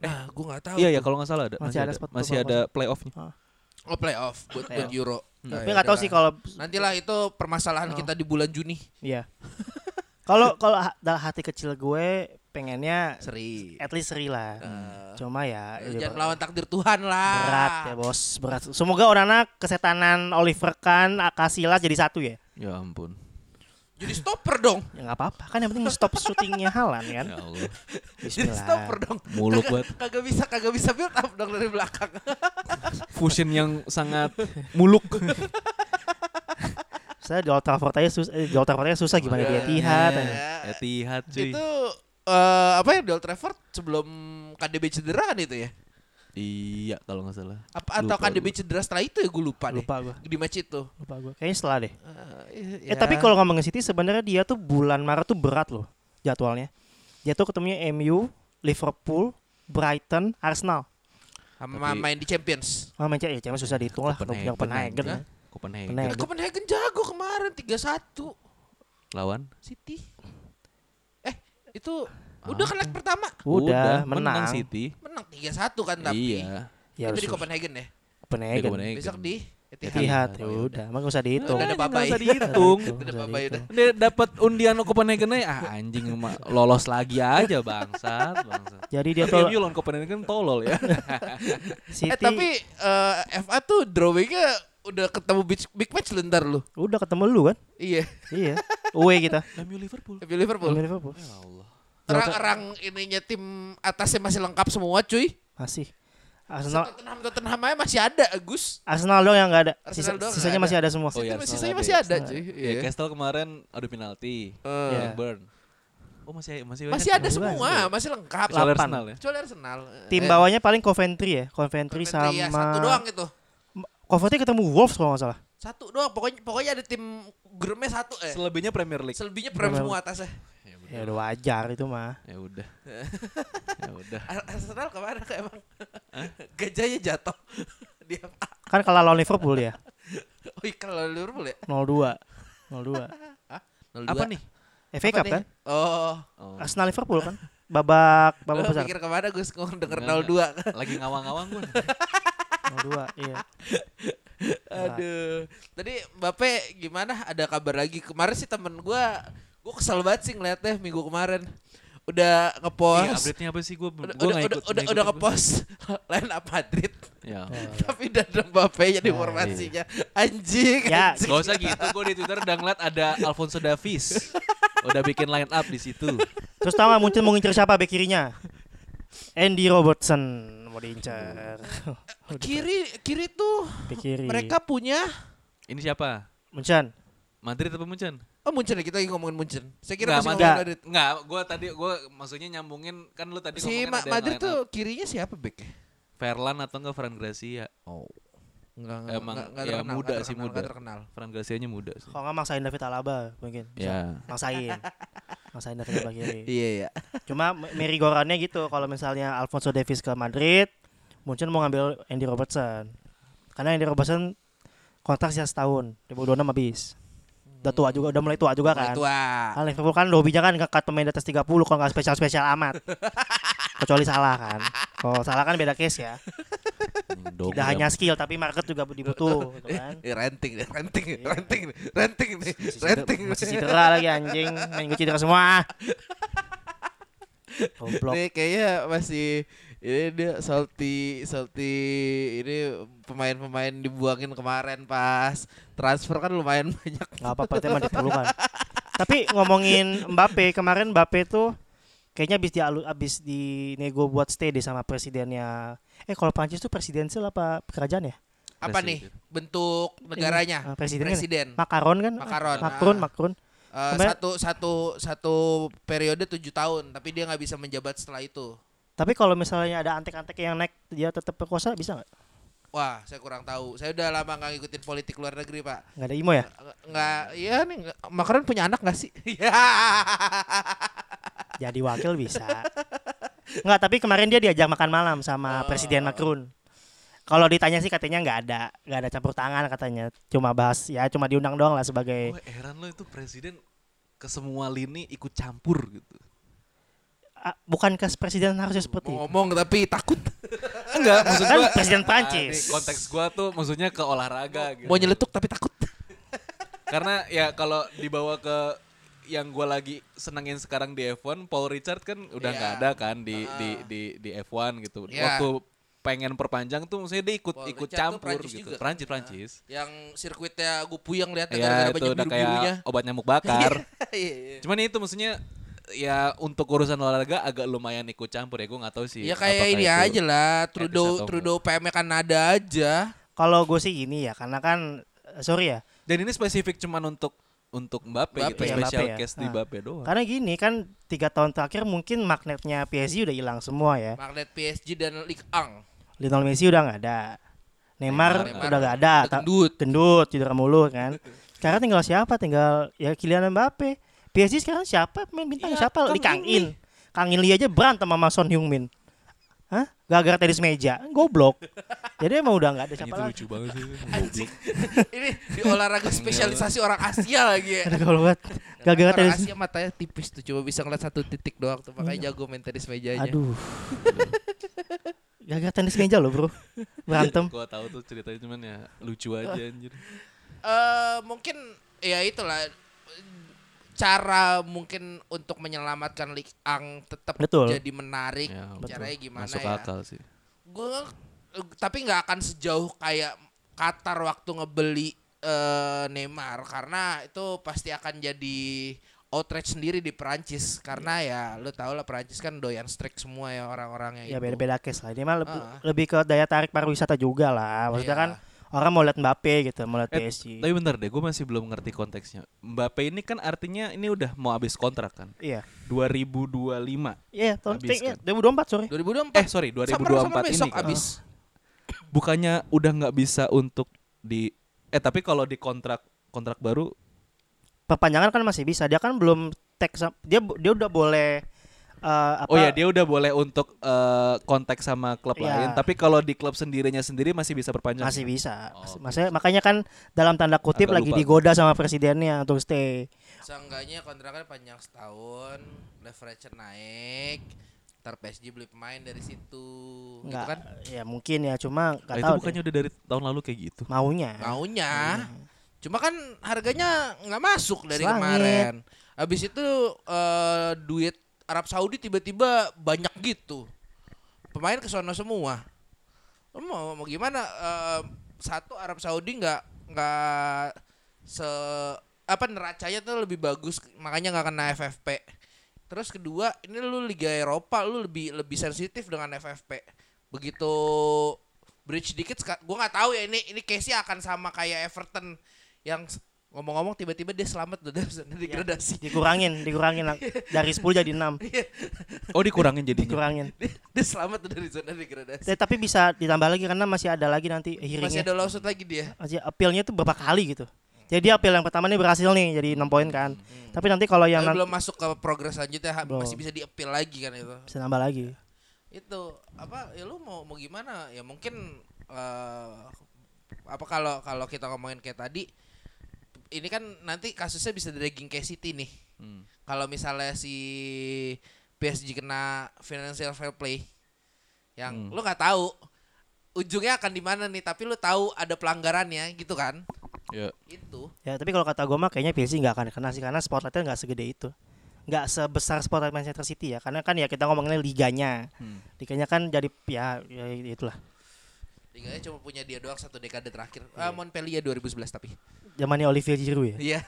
Nah, gue nggak tahu. Iya ya kalau nggak salah ada Masih masih, ada ada spot masih ada playoffnya. Oh playoff buat, buat. Euro. Hmm. Nah, Tapi ya nggak tahu udah sih lah. kalau Nantilah itu permasalahan Oh. kita di bulan Juni. Iya. <laughs> Kalau kalau dalam hati kecil gue pengennya Seri. at least seri lah. Eh, Cuma ya ya Jangan melawan takdir Tuhan lah. berat ya bos, berat. Semoga orang kesetanan Oliver Kahn, Akasila jadi satu ya. Ya ampun. Jadi stopper dong. Ya nggak apa-apa kan yang penting stop syutingnya Halan kan. Ya Allah. Jadi Bismillah. stopper dong. Muluk Kagak- banget. Kagak bisa kagak bisa build up dong dari belakang. <laughs> Fusion yang sangat muluk. <laughs> Saya di Trafford aja susah, eh, di Trafford aja susah gimana dia Etihad. aja. Ya, Etihad cuy. itu eh, apa ya di Old Trafford sebelum KDB cedera kan itu ya? Iya kalau nggak salah. Apa atau Lupa KDB cedera setelah itu ya gue lupa, deh. Lupa gua. Di match itu. Lupa gua. Kayaknya setelah deh. Eh, Eh tapi kalau ngomongin City sebenarnya dia tuh bulan Maret tuh berat loh jadwalnya. Dia tuh ketemunya MU, Liverpool, Brighton, Arsenal. sama Tapi- main di Champions. Oh, main ya cuma susah dihitung lah Copenhagen. Copenhagen. Hah? Copenhagen. Copenhagen. Eh, Copenhagen jago kemarin 3-1 Lawan. City. Eh, itu udah kan leg pertama Udah, menang. City. menang 3-1 kan tapi. Iya. Ya itu di Copenhagen ya. Copenhagen. Copenhagen. Besok di Etihad. Etihad Oh, ya udah, emang gak usah dihitung. Udah ada Nggak babai. usah dihitung. Udah usah babai dihitung. Dia dapat undian Copenhagen aja ah anjing mah lolos lagi aja bangsat bangsat. Jadi dia Tapi tuh MU lawan Copenhagen tolol ya. <laughs> City Eh tapi eh, FA tuh drawingnya udah ketemu big, big match lu ntar lu. udah ketemu lu kan? Iya. Iya. Away kita. MU Liverpool. Tapi Liverpool. Sama Liverpool. Ya Allah. Orang-orang ininya tim atasnya masih lengkap semua cuy. Masih. Arsenal Tottenham Tottenham aja masih ada Agus. Arsenal doang yang nggak ada. Sisa, doang sisanya nggak masih ada semua. Oh, iya, sisanya ada masih ya. ada cuy. Ya, Iya. Castle kemarin adu penalti. Eh. Blackburn. Oh masih masih Masih ada semua, ada. masih lengkap. Delapan. Arsenal ya. Kecuali Arsenal. Tim Eh, bawahnya paling Coventry ya. Coventry, Coventry ya, sama satu doang itu. Coventry ketemu Wolves kalau nggak salah. Satu doang. Pokoknya pokoknya ada tim grupnya satu eh. Selebihnya Premier League. Selebihnya prem Premier semua atasnya. Ya udah wajar itu mah. Ya udah. <laughs> ya udah. Ar- Arsenal ke mana kok emang? <laughs> Gajahnya jatuh. <laughs> Dia Kan kalah lawan Liverpool ya. Oh iya kalau Liverpool ya? 0-2. 0-2. Apa nih? FA Cup kan? Oh. Oh. Arsenal Liverpool kan? Babak babak Lo besar. pikir ke mana Gus ngomong denger Enggak, 02 Lagi ngawang-ngawang gue. 0-2. Iya. Aduh. Tadi Mbappe gimana? Ada kabar lagi? Kemarin sih temen gua gua kesel banget sih ngeliatnya minggu kemarin. Udah Iya, ngepost. update-nya apa sih gue? udah Gue udah udah ikut. udah, ngepost <laughs> line up Madrid. Ya. <laughs> Tapi udah ada Mbappe nya di formasinya. Anjing. Ya, anjing. Gak usah gitu, gue di Twitter udah ngeliat ada Alfonso Davies. Udah bikin line up di situ. Terus tahu muncul mau ngincer siapa bek kirinya? Andy Robertson mau diincar. <laughs> Kiri kiri tuh Bek kiri. mereka punya Ini siapa? Muncan. Madrid apa Munchen? Oh Munchen ya, kita lagi ngomongin Munchen. Saya kira Nggak, masih Madrid. ngomongin Madrid. Enggak, gue tadi gue maksudnya nyambungin kan lu tadi Si ngomongin Ma- ada Madrid tuh up. kirinya siapa Bek? Ferlan atau enggak Fran Gracia? Oh. Enggak, Emang enggak, enggak ya terkenal, muda enggak sih muda. enggak terkenal. Fran Gracia-nya muda sih. Kalau nggak maksain David Alaba mungkin. Bisa. Ya. Maksain. Maksain David Alaba kiri. Iya iya. Cuma merry-go-roundnya gitu kalau misalnya Alfonso Davies ke Madrid, Munchen mau ngambil Andy Robertson. Karena Andy Robertson kontrak sisa setahun, 2026 habis. Udah tua juga, udah mulai tua juga kan. Tua. Kan Liverpool kan hobinya kan ngekat pemain di atas 30 kalau nggak spesial-spesial amat. <laughs> Kecuali salah kan. Kalau salah kan beda case ya. Dong, Tidak hanya skill tapi market juga dibutuh gitu <laughs> kan. Eh, renting renting, renting, renting nih, Masih renting. cedera, masih cedera lagi anjing. Main gue cedera semua. <laughs> Goblok. Nih kayaknya masih ini dia salty salty ini pemain-pemain dibuangin kemarin pas transfer kan lumayan <laughs> banyak. Gak apa-apa itu emang diperlukan. Tapi ngomongin Mbappe kemarin Mbappe tuh kayaknya habis di habis di nego buat stay deh sama presidennya. Eh kalau Prancis tuh presidensial apa kerajaan ya? Apa Presiden. nih bentuk negaranya? Ah, presidennya Presiden. Macron kan? Macron, Macron, ah. Macron. Eh, Kemarin- satu satu satu periode tujuh tahun, tapi dia nggak bisa menjabat setelah itu. Tapi kalau misalnya ada antek-antek yang naik dia tetap berkuasa bisa nggak? Wah, saya kurang tahu. Saya udah lama nggak ngikutin politik luar negeri, Pak. Nggak ada imo ya? Nggak- iya nih. Macron punya anak nggak sih? Iya. <laughs> Jadi wakil bisa. Nggak, tapi kemarin dia diajak makan malam sama Presiden Macron. Kalau ditanya sih katanya nggak ada, nggak ada campur tangan katanya. Cuma bahas ya cuma diundang doang lah sebagai Gue heran lo itu presiden ke semua lini ikut campur gitu. Ah, bukan ke presiden harusnya seperti Mau itu. ngomong tapi takut. <laughs> Enggak, maksud Kan gua presiden Ah, Prancis. nih, konteks gua tuh maksudnya ke olahraga gitu. Mau nyeletuk tapi takut. <laughs> Karena ya kalau dibawa ke yang gua lagi senengin sekarang di F1, Paul Richard kan udah Iya. nggak ada kan di Ah. di di di F1 gitu. Iya. Waktu pengen perpanjang tuh maksudnya dia ikut Paul ikut Richard campur Prancis gitu. juga kan? Prancis Prancis. Yang sirkuitnya gue puyeng lihatnya Ya gara-gara itu baju udah biru-birunya. kayak obat nyamuk bakar. <laughs> Iya, iya. Cuman itu maksudnya ya untuk urusan olahraga agak lumayan ikut campur ya gue nggak tahu sih. Ya kayak ini itu- aja lah, Trudeau Trudeau PM Kanada aja. Kalau gue sih gini ya, karena kan eh, sorry ya, Dan ini spesifik cuman untuk untuk Mbappe, Mbappe, gitu, ya, special Mbappe ya. case di Ah. Mbappe doang. karena gini kan tiga tahun terakhir mungkin magnetnya PSG udah hilang semua ya. Magnet PSG dan Ligue 1. Lionel Messi udah nggak ada, Neymar, Neymar udah nggak ada, gendut. gendut, cedera mulu kan. <laughs> Sekarang tinggal siapa? Tinggal ya Kylian Mbappe. PSG sekarang siapa pemain bintang Iya, siapa? Kang Di Kang In. Kang In Lee aja berantem sama Son Heung-min. Hah? Gara-gara tenis meja, goblok. Jadi emang udah nggak ada siapa itu lagi. lucu banget sih. Anjing. <laughs> ini di olahraga spesialisasi orang Asia lagi ya. Ada kalau banget. Gara-gara orang tenis. Asia matanya tipis tuh cuma bisa ngeliat satu titik doang tuh makanya jago main tenis mejanya. Aduh. Gara-gara tenis meja loh, Bro. Berantem. Gua tahu tuh ceritanya cuman ya lucu aja anjir. Eh mungkin ya itulah cara mungkin untuk menyelamatkan Ligue 1 tetap Betul. jadi menarik. Ya, Caranya gimana Masuk ya? akal sih. Gue tapi nggak akan sejauh kayak Qatar waktu ngebeli eh, Neymar karena itu pasti akan jadi outrage sendiri di Perancis karena ya lu tau lah Perancis kan doyan strict semua ya orang-orangnya Ya itu. beda-beda case lah. Ini mah lebih, Ah. lebih ke daya tarik pariwisata juga lah. Maksudnya Iya. kan orang mau lihat Mbappe gitu, mau lihat Eh, PSG. Tapi bentar deh, gue masih belum ngerti konteksnya. Mbappe ini kan artinya ini udah mau habis kontrak kan? Iya. 2025. Iya, tahun Habis iya, kan? 2024 sorry. 2024 Eh sorry, Summer- 2024 summer ini. besok kan? abis. Bukannya udah nggak bisa untuk di eh tapi kalau di kontrak kontrak baru Perpanjangan kan masih bisa. Dia kan belum tag dia dia udah boleh eh, apa Oh ya dia udah boleh untuk eh, kontak sama klub Iya. lain, tapi kalau di klub sendirinya sendiri masih bisa perpanjang. masih bisa. Oh, oke. Maksudnya makanya kan dalam tanda kutip Agak lagi lupa. digoda sama presidennya untuk stay. Seenggaknya kontraknya panjang setahun, leverage naik, ntar PSG beli pemain dari situ, gitu Enggak, kan? ya mungkin ya cuma Nah, nggak itu bukannya deh. udah dari tahun lalu kayak gitu. maunya. Maunya, cuma kan harganya nggak masuk dari Selangit. kemarin. Habis itu eh, duit Arab Saudi tiba-tiba banyak gitu, pemain ke sono semua. Mau mau gimana? Eh, satu Arab Saudi nggak nggak se apa neracanya tuh lebih bagus, makanya nggak kena FFP. Terus kedua, ini lu Liga Eropa lu lebih lebih sensitif dengan FFP. Begitu bridge dikit gua nggak tahu ya ini ini case-nya akan sama kayak Everton yang ngomong-ngomong tiba-tiba dia selamat tuh <laughs> dari zona degradasi. Dikurangin, dikurangin <laughs> dari 10 jadi 6. Oh dikurangin jadinya. Dikurangin. dia, dia selamat tuh dari zona degradasi. Ya, tapi bisa ditambah lagi karena masih ada lagi nanti Masih hearingnya. ada lawsuit lagi dia. Masih appealnya tuh berapa kali gitu. Jadi appeal yang pertama nih berhasil nih jadi 6 poin kan. Tapi nanti kalau yang nanti belum masuk ke progres selanjutnya ha- Belum. masih bisa di-appeal lagi kan itu. bisa nambah lagi. Itu apa ya lu mau mau gimana? Ya mungkin eh apa kalau kalau kita ngomongin kayak tadi ini kan nanti kasusnya bisa dragging kayak City nih. Hmm. Kalau misalnya si PSG kena financial fair play yang Hmm. lu nggak tahu ujungnya akan di mana nih, tapi lu tahu ada pelanggarannya gitu kan. Ya. Itu. Ya tapi kalau kata gue mah kayaknya PSG nggak akan kena sih karena spotlightnya nggak segede itu. Nggak sebesar spotlight Manchester City ya karena kan ya kita ngomongin liganya. Hmm. Liganya kan jadi ya, ya itulah. Liganya cuma punya dia doang satu dekade terakhir. Ah, Montpellier 2011 tapi. Zamannya Olivier Giroud ya. Iya.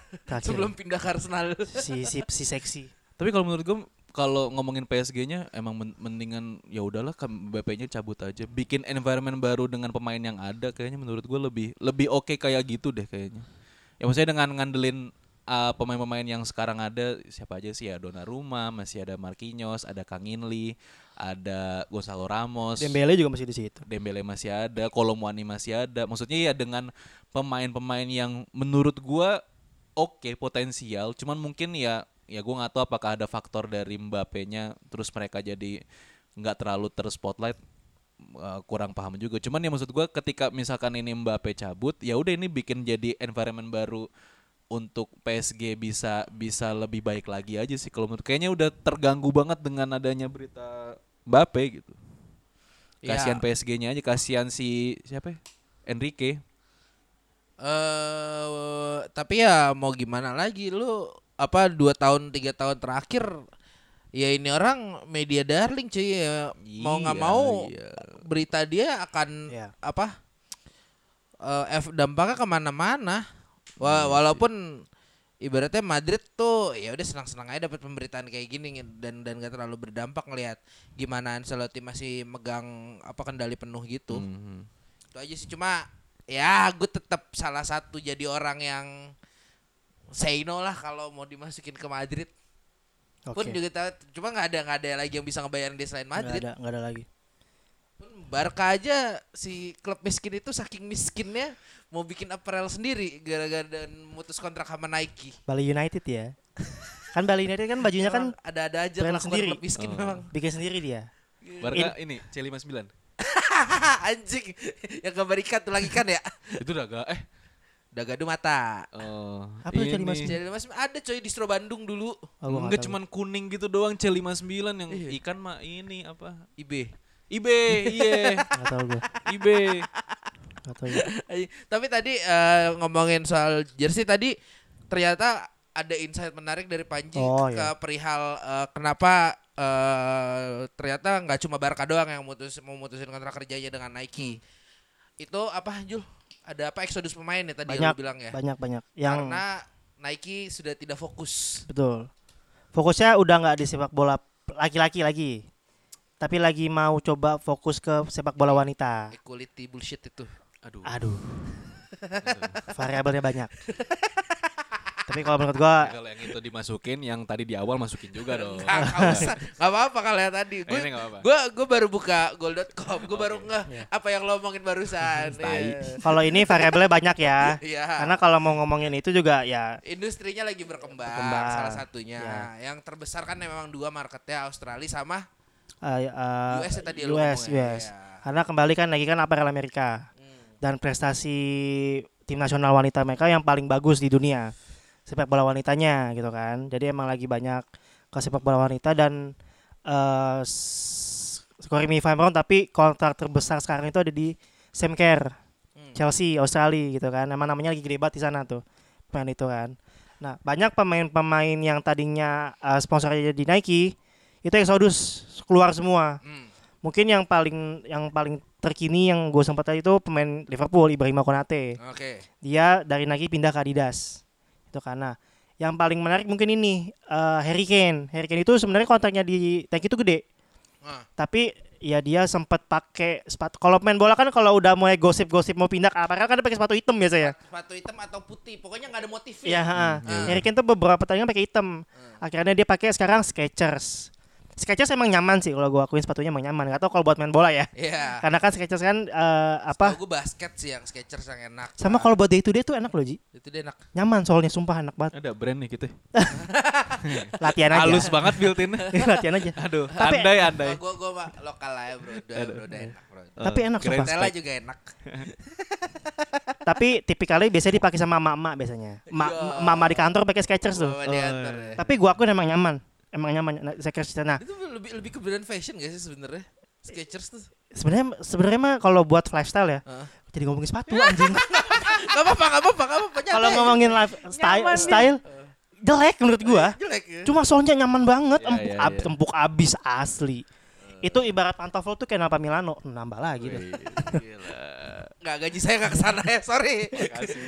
Sebelum pindah ke Arsenal. si si si seksi. Tapi kalau menurut gue kalau ngomongin PSG-nya emang men- mendingan ya udahlah kan BP-nya cabut aja. Bikin environment baru dengan pemain yang ada kayaknya menurut gue lebih lebih oke kayak gitu deh kayaknya. Ya maksudnya dengan ngandelin uh, pemain-pemain yang sekarang ada siapa aja sih ya Donnarumma, masih ada Marquinhos, ada Kang In Lee, ada Gonzalo Ramos. Dembele juga masih di situ. Dembele masih ada, Kolomwani masih ada. Maksudnya ya dengan pemain-pemain yang menurut gua oke potensial, cuman mungkin ya ya gua nggak tahu apakah ada faktor dari Mbappe-nya terus mereka jadi nggak terlalu terspotlight uh, kurang paham juga. Cuman ya maksud gua ketika misalkan ini Mbappe cabut, ya udah ini bikin jadi environment baru untuk PSG bisa bisa lebih baik lagi aja sih kalau menurut kayaknya udah terganggu banget dengan adanya berita Mbappe gitu. Ya. Kasihan PSG-nya aja, kasihan si siapa? ya? Enrique. Eh tapi ya mau gimana lagi lu apa dua tahun tiga tahun terakhir ya ini orang media darling cuy ya. mau nggak Iya, mau iya. berita dia akan Iya. apa eh, F dampaknya ke mana-mana Iya Wa- walaupun ibaratnya Madrid tuh ya udah senang-senang aja dapat pemberitaan kayak gini dan dan gak terlalu berdampak ngelihat gimana Ancelotti masih megang apa kendali penuh gitu Mhm. itu aja sih cuma ya gue tetap salah satu jadi orang yang say no lah kalau mau dimasukin ke Madrid pun Oke. juga tahu- cuma nggak ada nggak ada lagi yang bisa ngebayarin dia selain Nggak Madrid ada, nggak ada lagi. Pun Barca aja si klub miskin itu saking miskinnya mau bikin apparel sendiri gara-gara dan mutus kontrak sama Nike Bali United ya. <laughs> kan Bali United kan bajunya kan ada-ada aja brand kelakuan sendiri. klub miskin Oh. memang bikin sendiri dia. Barca ini C59. <laughs> anjing yang gambar ikan tuh lagi kan ya Itu udah agak eh udah gaduh mata oh, Apa itu ini. C59? jadi mas ada coy di Stro Bandung dulu Oh, Enggak cuman kuning gitu doang C59 yang Iya. ikan mah ini apa? IB IB, iya. Nggak tahu gue. IB. Nggak tahu gue. Tapi tadi eh, ngomongin soal jersey tadi ternyata ada insight menarik dari Panji Oh, ke iya. perihal eh, kenapa eh, ternyata nggak cuma Barca doang yang mutus mau mutusin kontrak kerjanya dengan Nike. Itu apa Jul? Ada apa eksodus pemain ya tadi Banyak, lu bilang ya? Banyak banyak. Yang Karena Nike sudah tidak fokus. betul. Fokusnya udah nggak di sepak bola laki-laki lagi. Tapi lagi mau coba fokus ke sepak bola wanita. Equality bullshit itu. Aduh. Aduh. <laughs> Variabelnya banyak. Tapi kalau menurut gua Kalau yang itu dimasukin, yang tadi di awal masukin juga dong. Nggak, nggak usah. Apa-apa kalian tadi. Gue gue gue baru buka goal.com. Gue baru Oke. ngeh apa yang lo omongin barusan. Iya. kalau ini variabelnya banyak ya. <laughs> Iya. Karena kalau mau ngomongin itu juga ya industrinya lagi berkembang, Berkembang. salah satunya. Ya. Yang terbesar kan memang dua marketnya Australia sama eh, eh, US ya tadi lu US, ngomong ya. US. Iya. Karena kembali kan lagi kan aparel Amerika Hmm. dan prestasi tim nasional wanita mereka yang paling bagus di dunia sepak bola wanitanya gitu kan. Jadi emang lagi banyak ke sepak bola wanita dan eh s- correct me if I'm wrong, tapi kontrak terbesar sekarang itu ada di Sam Kerr, Hmm. Chelsea, Australia gitu kan. Emang namanya lagi gede banget di sana tuh. Pemain itu kan. Nah, banyak pemain-pemain yang tadinya eh, sponsornya di Nike itu exodus keluar semua Hmm. mungkin yang paling yang paling terkini yang gue sempat tadi itu pemain Liverpool Ibrahima Konate Oke. dia dari Nike pindah ke Adidas itu karena yang paling menarik mungkin ini eh, Harry Kane Harry Kane itu sebenarnya kontraknya di Nike itu gede Ah. tapi ya dia sempat pakai sepatu kalau main bola kan kalau udah mulai gosip-gosip mau pindah apa kan pakai sepatu hitam biasa ya Sepatu hitam atau putih, pokoknya nggak ada motif Iya, ha. Hmm. Harry Kane tuh beberapa pertandingan pakai hitam. Akhirnya dia pakai sekarang Skechers. Skechers emang nyaman sih kalau gua akuin sepatunya emang nyaman. Gak tau kalau buat main bola ya. Iya. Karena kan Skechers kan eh, apa? Gue basket sih yang Skechers yang enak. Sama kalau buat day to day tuh enak loh Ji. itu dia enak. Nyaman soalnya sumpah enak banget. Ada brand nih kita. <laughs> Latihan aja. Halus banget built-in. <laughs> Latihan aja. Aduh, Tapi- andai andai. Gue gue mah lokal lah ya bro, udah, udah enak bro. Tapi enak sumpah. Stella juga enak. <laughs> Tapi tipikalnya biasanya dipakai sama emak-emak biasanya. Ma Iya. mama di kantor pakai Skechers tuh. Diantar ya. Tapi gua akuin emang nyaman. Emang nyaman nah, Skechers nah. Itu lebih lebih ke brand fashion gak sih sebenarnya? Skechers tuh. Sebenarnya sebenarnya mah kalau buat lifestyle ya. Heeh. Jadi ngomongin sepatu anjing. <laughs> Gak apa-apa, gak apa-apa, gak apa-apa. kalau ngomongin life style style jelek menurut gua. jelek ya. Cuma soalnya nyaman banget, Iya, empuk, iya, ab- iya. empuk abis asli. Itu ibarat pantofel tuh kayak Napa Milano, nambah lagi tuh. Wih, Gila. Nggak gaji saya nggak ke sana ya, sorry. Makasih,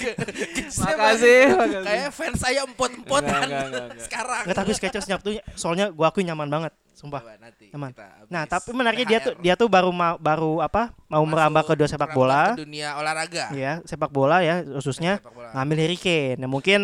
masih- makasih. Kayak fans saya empot-empotan Enggak, enggak, enggak, enggak. sekarang. Nggak tapi Skechers nyap tuh soalnya gua akuin nyaman banget, sumpah. Coba nanti Nyaman. Nah, tapi menariknya dia tuh dia tuh baru ma- baru apa? Mau Masuk merambah ke dunia sepak bola. ke dunia olahraga. Ya, sepak bola ya khususnya Sepak bola. ngambil Harry Kane. Nah, mungkin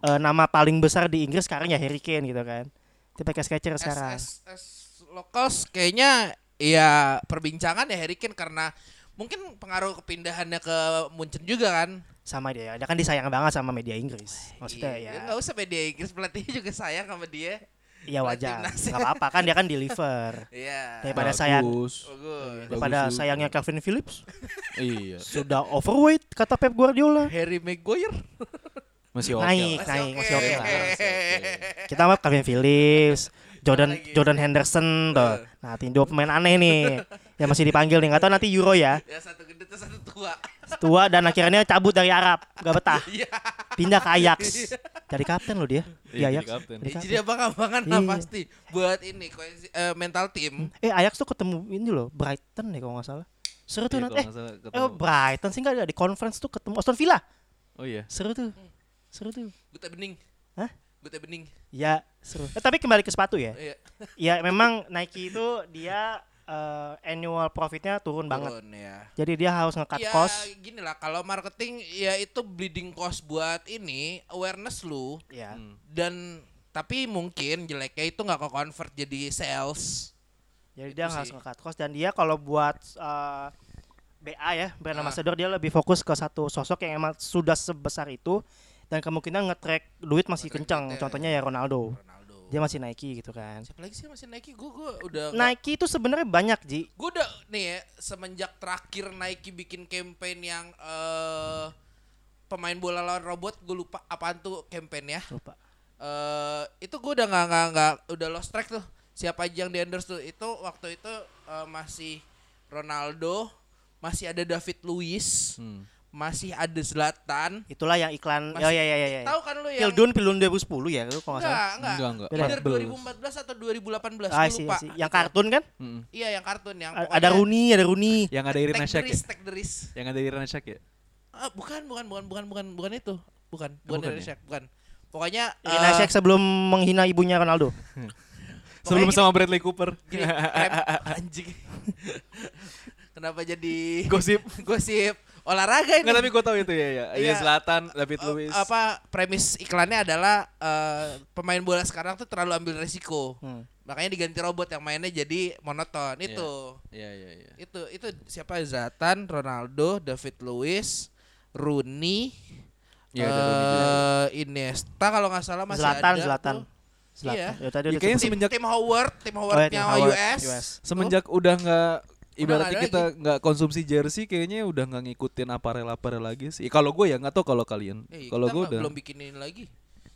eh, nama paling besar di Inggris sekarang ya Harry Kane gitu kan. Dia pakai Skechers sekarang. S, S, S locals kayaknya ya perbincangan ya Harry Kane karena mungkin pengaruh kepindahannya ke Munchen juga kan. Sama dia. Dia kan disayang banget sama media Inggris. Maksudnya Iya, ya. nggak usah media Inggris pelatih juga sayang sama dia. Iya wajar. Enggak apa-apa kan dia kan deliver. <laughs> Iya. Daripada sayang Bagus. Bagus. daripada Bagus sayangnya Calvin Phillips Iya. sudah overweight kata Pep Guardiola. Harry Maguire. Masih oke. Naik, lah. naik, masih oke lah. Masih oke. Kita mah Calvin Phillips, Jordan lagi? Jordan Henderson tuh. Nah, tim dua pemain aneh nih. Yang masih dipanggil nih. Nggak tahu nanti Euro ya. Ya satu gede tuh satu tua. Tua dan akhirnya cabut dari Arab, gak betah. <laughs> Iya. Pindah ke Ajax. <laughs> Jadi kapten loh dia. Di Iya, jadi Ajax. kapten. Jadi. Jadi abang-abangan lah Iya. pasti buat ini eh, mental tim. Eh Ajax tuh ketemu ini loh, Brighton nih kalau nggak salah. Seru tuh Iya, nanti. Eh, eh ketemu. Brighton sih nggak ada di conference tuh ketemu Aston Villa. Oh iya. Seru tuh. Seru tuh. Gute bening. Hah? Gute bening. Ya, seru. Eh, tapi kembali ke sepatu ya. Iya. Ya memang Nike itu dia eh, annual profitnya turun banget. Turun ya. Jadi dia harus nge-cut ya cost. gini lah kalau marketing ya itu bleeding cost buat ini awareness lu Ya. Hmm. dan tapi mungkin jeleknya itu nggak ke convert jadi sales. Jadi Itu dia sih. harus nge-cut cost dan dia kalau buat eh, BA ya, brand Ah. ambassador dia lebih fokus ke satu sosok yang emang sudah sebesar itu dan kemungkinan nge-track duit masih Nge-track kencang. duitnya. Contohnya ya Ronaldo. Ronaldo. Dia masih Nike gitu kan. Siapa lagi sih yang masih Nike? Gue gue udah Nike itu sebenarnya banyak, Ji. Gue udah nih ya semenjak terakhir Nike bikin campaign yang eh pemain bola lawan robot gue lupa apaan tuh campaign ya. Lupa. eh itu gue udah nggak nggak nggak udah lost track tuh siapa aja yang di endorse tuh itu waktu itu eh, masih Ronaldo masih ada David Luiz Hmm. Masih ada Zlatan Itulah yang iklan. Masih- Oh iya iya iya. iya. tahu kan lu yang Pildun Pildun 2010 ya, lu kalau nggak salah. enggak enggak, Enggak, enggak. Beda. Either 14. 2014 atau 2018 Ah, lupa sih. Yang Itu. kartun kan? Mm-mm. iya yang kartun yang A- Ada Rooney, ada Rooney. Yang ada Irina the ya? risk, take the risk. Yang ada Irina Shayk ya? Ah, bukan bukan bukan bukan bukan bukan itu bukan bukan, bukan dari ya? Bukan pokoknya Irina eh, Shayk sebelum menghina ibunya Ronaldo. <laughs> Sebelum gini- sama Bradley Cooper. gini, <laughs> anjing <laughs> kenapa jadi Gosip. gosip olahraga ini Enggak tapi gue tahu itu ya ya. Iya Iya. Selatan, David Eh, Luiz. apa premis iklannya adalah eh, pemain bola sekarang tuh terlalu ambil resiko Hmm. makanya diganti robot yang mainnya jadi monoton Iya. itu Iya iya iya. itu itu siapa Zlatan Ronaldo David Luiz Rooney Iya, juga. eh, Iniesta kalau nggak salah masih Zlatan, ada Zlatan. Zlatan. Iya. Ya, tadi Ya, udah kayaknya sebut. tim, semenjak- tim Howard tim Oh, Howardnya ya, tim Howard, US, US. Semenjak udah nggak ibaratnya kita nggak konsumsi jersey kayaknya udah nggak ngikutin aparel-aparel lagi sih. Kalau gue ya nggak tahu kalau kalian. Eh, Kalau gue udah belum bikinin lagi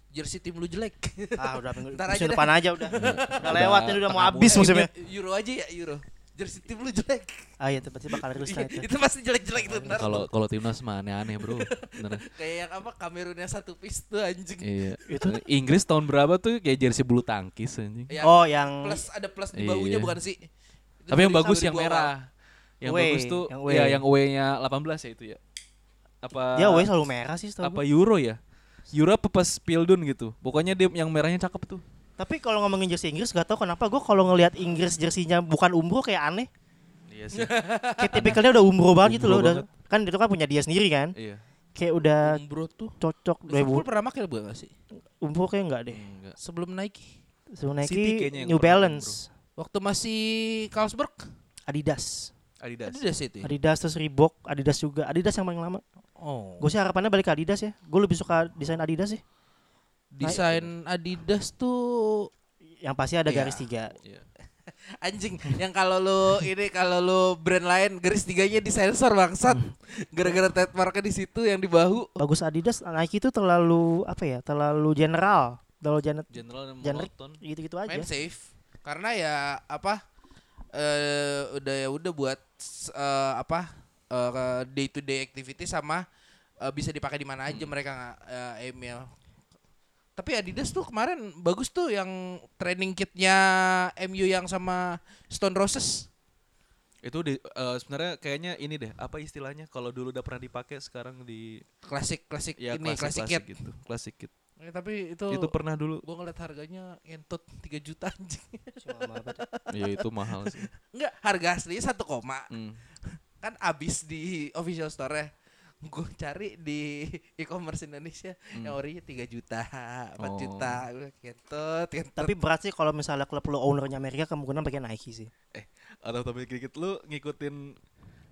jersey tim lu jelek Ah, udah <laughs> minggu Ntar aja musim depan aja udah. <laughs> udah lewat ini udah mau habis musim. musimnya. Euro aja ya Euro jersey tim lu jelek Ah iya tiba-tiba bakal rilis Iya, lah itu. itu pasti jelek-jelek tuh ntar kalau kalau timnas mah aneh-aneh bro. Beneran. <laughs> kayak yang apa Kamerun yang satu piece tuh anjing Iya. Inggris tahun berapa tuh kayak jersey bulu tangkis anjing. Yang Oh, yang plus ada plus di bahunya Iya. bukan sih Itu Tapi yang bagus yang 2000 awal. merah. Yang Away, bagus tuh yang yang away. ya yang away-nya 18 ya itu ya. Apa dia away selalu merah sih apa gua. Euro ya? Euro apa pas Pildun gitu. Pokoknya dia yang merahnya cakep tuh. Tapi kalau ngomongin jersey Inggris gak tau kenapa gue kalau ngelihat Inggris jersinya bukan umbro kayak aneh. Iya sih. <laughs> Kayak tipikalnya udah umbro banget gitu loh. Udah, kan itu kan punya dia sendiri kan. iya. Kayak udah Umbro tuh cocok Liverpool 2000 pernah pakai bukan gak sih umbro kayak enggak deh. Enggak. sebelum Nike City Nike yang New Balance, waktu masih Carlsberg Adidas. Adidas. Adidas itu ya? Adidas terus Reebok, Adidas juga. Adidas yang paling lama. oh Gue sih harapannya balik ke Adidas ya. Gue lebih suka desain Adidas sih. desain Adidas tuh Yang pasti ada Iya. garis tiga. Iya. <laughs> anjing yang kalau lu ini kalau lu brand lain garis tiganya disensor bangsat gara-gara trademarknya di situ yang di bahu Bagus Adidas, Nike itu terlalu apa ya? Terlalu general, terlalu gener General monoton. gitu-gitu aja. main safe karena ya apa eh udah ya udah buat eh, apa day to day activity sama eh, bisa dipakai di mana aja mereka nggak eh, email tapi Adidas tuh kemarin bagus tuh yang training kitnya MU yang sama Stone Roses Itu di, eh, sebenarnya kayaknya ini deh, apa istilahnya kalau dulu udah pernah dipakai sekarang di klasik klasik ya ini klasik kit gitu. Klasik kit. Eh, tapi itu Itu pernah dulu. gua ngeliat harganya ngentot 3 juta anjing <laughs> ya itu mahal sih. enggak harga aslinya satu koma Hmm. kan abis di official store gue cari di e-commerce Indonesia yang ori 3 juta 4 Oh. juta Gua kentut kentut Tapi berat sih kalau misalnya klub lo ownernya Amerika kemungkinan pakai Nike sih. Atau tapi dikit lu ngikutin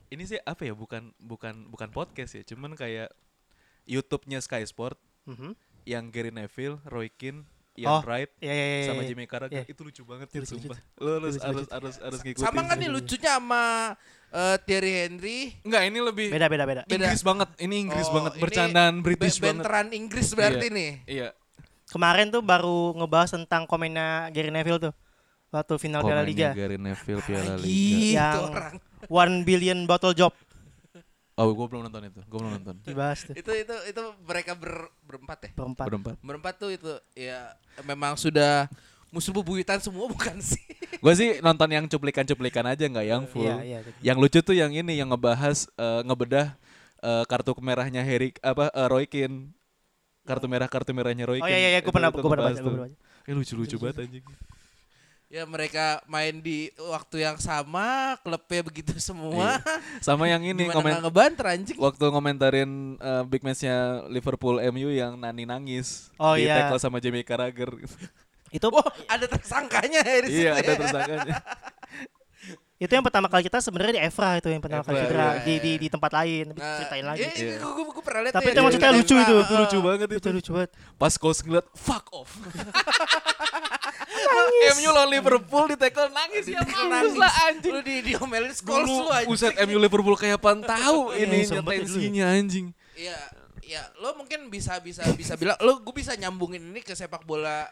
ini sih apa ya bukan bukan bukan podcast ya, cuman kayak YouTube-nya Sky Sport Mhm. Yang Gary Neville, Roy Keane, Oh, Ian Wright Iya iya iya. sama iya. Jimmy Carragher Iya. itu lucu banget Itu sih lucu, sumpah. Lu harus harus harus harus ngikutin. sama kan nih lucunya sama eh, Thierry Henry Enggak, ini lebih Beda beda beda. Beda. Inggris banget. Ini Inggris Oh, banget, bercandaan British banget. benteran Inggris berarti Iya. nih Iya. Kemarin tuh baru ngebahas tentang komennya Gary Neville tuh. waktu final Piala Komennya Liga. Gary Neville Piala Lagi Liga. Yang- itu orang. One billion bottle job Oh, gue belum nonton itu. Gue belum nonton. <laughs> dibahas tuh Itu itu itu mereka ber, berempat ya. berempat. Berempat. Berempat tuh itu ya memang sudah musuh bebuyutan semua <laughs> bukan sih? Gue sih nonton yang cuplikan-cuplikan aja nggak yang full. Iya, iya. Yang lucu tuh yang ini yang ngebahas eh, ngebedah eh, kartu merahnya Harry apa eh, Roy Keane. Kartu merah kartu merahnya Roy Oh Keane. iya iya gue pernah itu gue pernah baca, gue pernah baca. Eh lucu-lucu banget anjing. Ya mereka main di waktu yang sama, klubnya begitu <laughs> semua. Sama yang ini komen ngebanter anjing? waktu ngomentarin eh, big matchnya Liverpool MU yang Nani nangis Oh, di iya. tackle sama Jamie Carragher. <laughs> Itu Oh, ada tersangkanya ya di situ. iya, ada ya. tersangkanya. <laughs> itu yang pertama kali kita sebenarnya di Evra itu yang pertama kali Evra, cedera iya, di, iya. di di tempat lain tapi Nah, ceritain lagi. Iya, Iya. gue, gue, gue pernah lihat Tapi ya, itu di ceritanya lucu Evra, itu. heeh. lucu banget Itu lucu banget. Pas Coles ngeliat fuck off. MU lawan Liverpool di tackle nangis ya mampus lah anjing. Lu di diomelin Dulu lu anjing. Uset MU Liverpool kayak apaan tahu Iya, ini sempet ya ya. tensinya anjing. Iya, ya lo mungkin bisa bisa bisa bilang lo gue bisa nyambungin ini ke sepak bola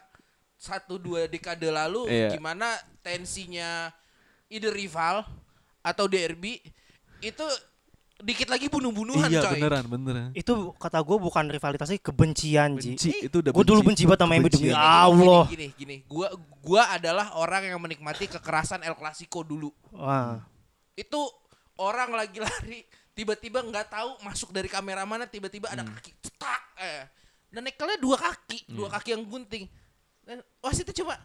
satu dua dekade lalu Iya. gimana tensinya ide rival atau derby itu dikit lagi bunuh-bunuhan Iya coy. beneran beneran. Itu kata gue bukan rivalitasnya kebencian Ji. Benci itu udah Gue dulu benci banget sama MU demi. Allah. Gini, gini, gini. Gua gua adalah orang yang menikmati kekerasan El Clasico dulu. Wah. Itu orang lagi lari tiba-tiba nggak tahu masuk dari kamera mana tiba-tiba ada Hmm. kaki cetak eh dan nekelnya dua kaki dua kaki yang gunting dan wasit itu cuma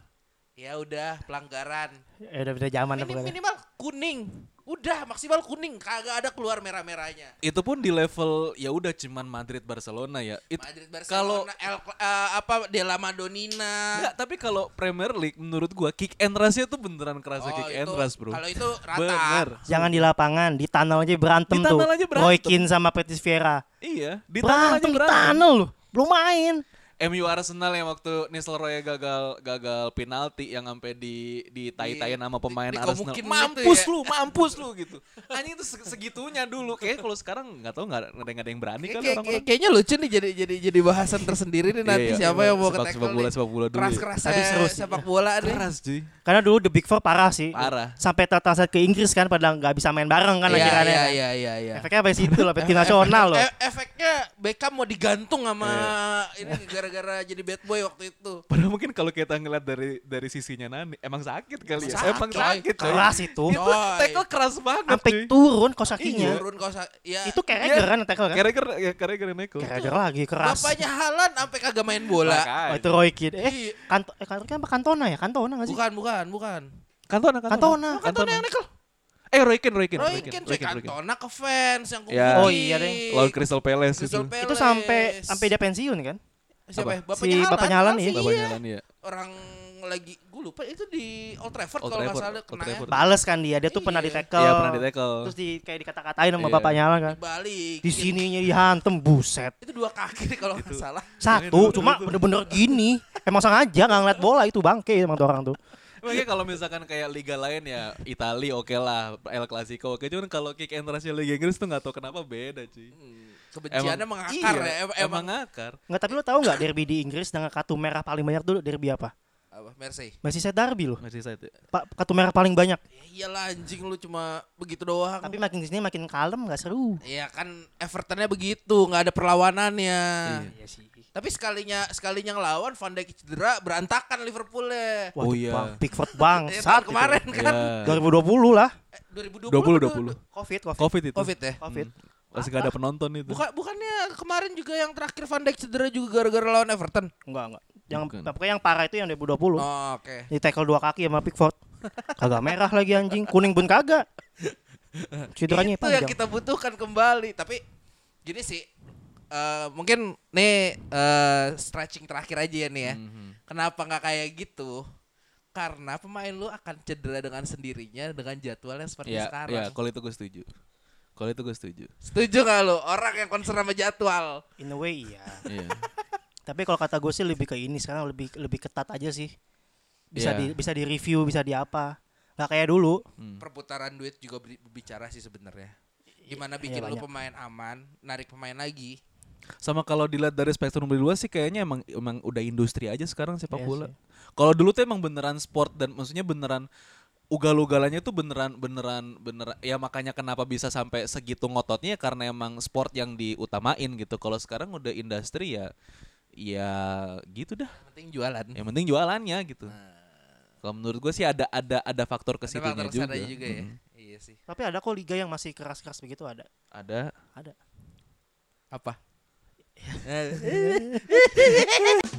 ya udah pelanggaran Ya udah beda zaman Minim, minimal kuning udah maksimal kuning kagak ada keluar merah-merahnya Itu pun di level ya udah cuman Madrid Barcelona ya. It- Madrid kalau Barcelona El, eh, apa Della Madonnina Enggak, tapi kalau Premier League menurut gua kick and rush-nya tuh beneran kerasa Oh, kick and itu- rush, Bro. kalau itu rata Bener. Jangan di lapangan, di tunnel aja berantem Di tuh. tunnel aja berantem. Roy Keane sama Petis Vieira. Iya, di tangan aja Berantem di berantem. tunnel loh. Belum main. MU Arsenal yang waktu Nistelrooy gagal gagal penalti yang sampai di di tai-taian sama pemain di- Arsenal. dikomukin Mampus gitu ya. lu, mampus lu gitu. Anjing itu se- segitunya dulu. Kayaknya kalau sekarang nggak tahu nggak ada nggak ada yang berani Kayak- kali kayak- orang-orang. kayaknya lucu nih jadi jadi jadi bahasan tersendiri nih nanti Iya, iya. siapa yang mau ke Sepak- sepak bola, sepak bola dulu ya. keras keras Tapi seru sih. sepak bola nih Keras cuy. Karena dulu The Big Four parah sih. Parah. Sampai tertaset ke Inggris kan padahal nggak bisa main bareng kan Iya akhirnya. iya kan. iya iya iya. Efeknya sampai situ lah, sampai tim nasional loh. E- efeknya Beckham mau digantung sama Iya. ini gara-gara jadi bad boy waktu itu. Padahal mungkin kalau kita ngeliat dari dari sisinya Nani, emang sakit kali ya. Sakit, emang sakit coy. Keras itu. Itu tackle keras banget Sampai cuy. turun kos kakinya. Turun kau sa- ya. Itu Carragher kan yang tackle kan? Carragher ya yang neko. Carragher lagi keras. Bapaknya Halan sampai kagak main bola. Oh, itu Roy Keane. Eh, Iya. kanto, eh kanto, apa Kantona ya? Kantona nggak sih? Bukan bukan bukan. Kantona, Kantona. Kantona. Kantona yang nekel. Eh Roy Keane, Roy Keane, Roy Keane coy Kantona ke fans yang Ya. Oh, iya deh. Lawan Crystal Palace Crystal itu. Palace. Itu sampai sampai dia pensiun kan? Siapa ya? Apa? Bapaknya Si Halan. bapaknya Haaland iya. Bapaknya. Jalan ya. Orang lagi gue lupa itu di Old Trafford kalau nggak salah kena ya. Bales kan dia, dia tuh pernah Iya. di tackle. Iya, pernah di tackle. Terus di kayak dikata-katain sama Iya. bapaknya Haaland kan. Dibalik. Di sininya dihantem buset. Itu dua kaki <laughs> kalau nggak salah. Satu, cuma bener-bener gini. Emang sengaja nggak ngeliat bola itu bangke emang tuh orang tuh. Makanya kalau misalkan kayak liga lain ya Itali oke lah, El Clasico oke. Cuman kalau kick and rush Liga Inggris tuh nggak tahu kenapa beda cuy. Kebenciannya mengakar iya, ya. Em- Emang Emang, ngakar. Nggak tapi lo tahu nggak derby di Inggris dengan kartu merah paling banyak dulu derby apa? apa? Mercy. Merseyside derby loh. Masih saya Pak kartu merah paling banyak. Ya iyalah anjing lu cuma begitu doang. Tapi makin ke sini makin kalem nggak seru. Iya kan Evertonnya begitu, nggak ada perlawanannya. Iya sih. Tapi sekalinya sekalinya ngelawan Van Dijk cedera berantakan Liverpoolnya. Wah, Oh iya. bang, Pickford Ya, bang, saat kemarin kan. Ya. 2020 lah. Eh, 2020 20 atau 20. Covid, Covid. Covid itu. Covid ya. Covid. Masih gak ada penonton itu. Bukan bukannya kemarin juga yang terakhir Van Dijk cedera juga gara-gara lawan Everton. Enggak, enggak. Yang Bukan. pokoknya yang parah itu yang 2020. Oh, oke. Di tackle dua kaki sama Pickford. <laughs> Kagak merah lagi anjing, kuning pun kagak. Cederanya itu yang panjang. kita butuhkan kembali tapi gini sih eh, mungkin nih eh, stretching terakhir aja ya nih ya Mhm. kenapa nggak kayak gitu karena pemain lu akan cedera dengan sendirinya dengan jadwalnya seperti Ya, sekarang ya kalau itu gue setuju. Kalau itu gue setuju. setuju nggak lu orang yang concern sama jadwal In a way iya. Iya. Tapi kalau kata gue sih lebih ke ini sekarang lebih lebih ketat aja sih. Bisa Iya. di bisa di review, bisa di apa. Gak kayak dulu. Hmm. perputaran duit juga berbicara sih sebenarnya gimana bikin Iya, lu banyak. pemain aman narik pemain lagi Sama kalau dilihat dari spektrum lebih luas sih kayaknya emang emang udah industri aja sekarang sepak Iya bola. Kalau dulu tuh emang beneran sport dan maksudnya beneran ugal-ugalannya tuh beneran beneran beneran ya makanya kenapa bisa sampai segitu ngototnya ya karena emang sport yang diutamain gitu. Kalau sekarang udah industri ya ya gitu dah. Yang penting jualan. Yang penting jualannya gitu. Kalau menurut gue sih ada ada ada faktor Ada ke sininya faktor juga. juga ya. Iya sih. Tapi ada kok liga yang masih keras-keras begitu ada. Ada. Ada. Apa? <laughs> <laughs>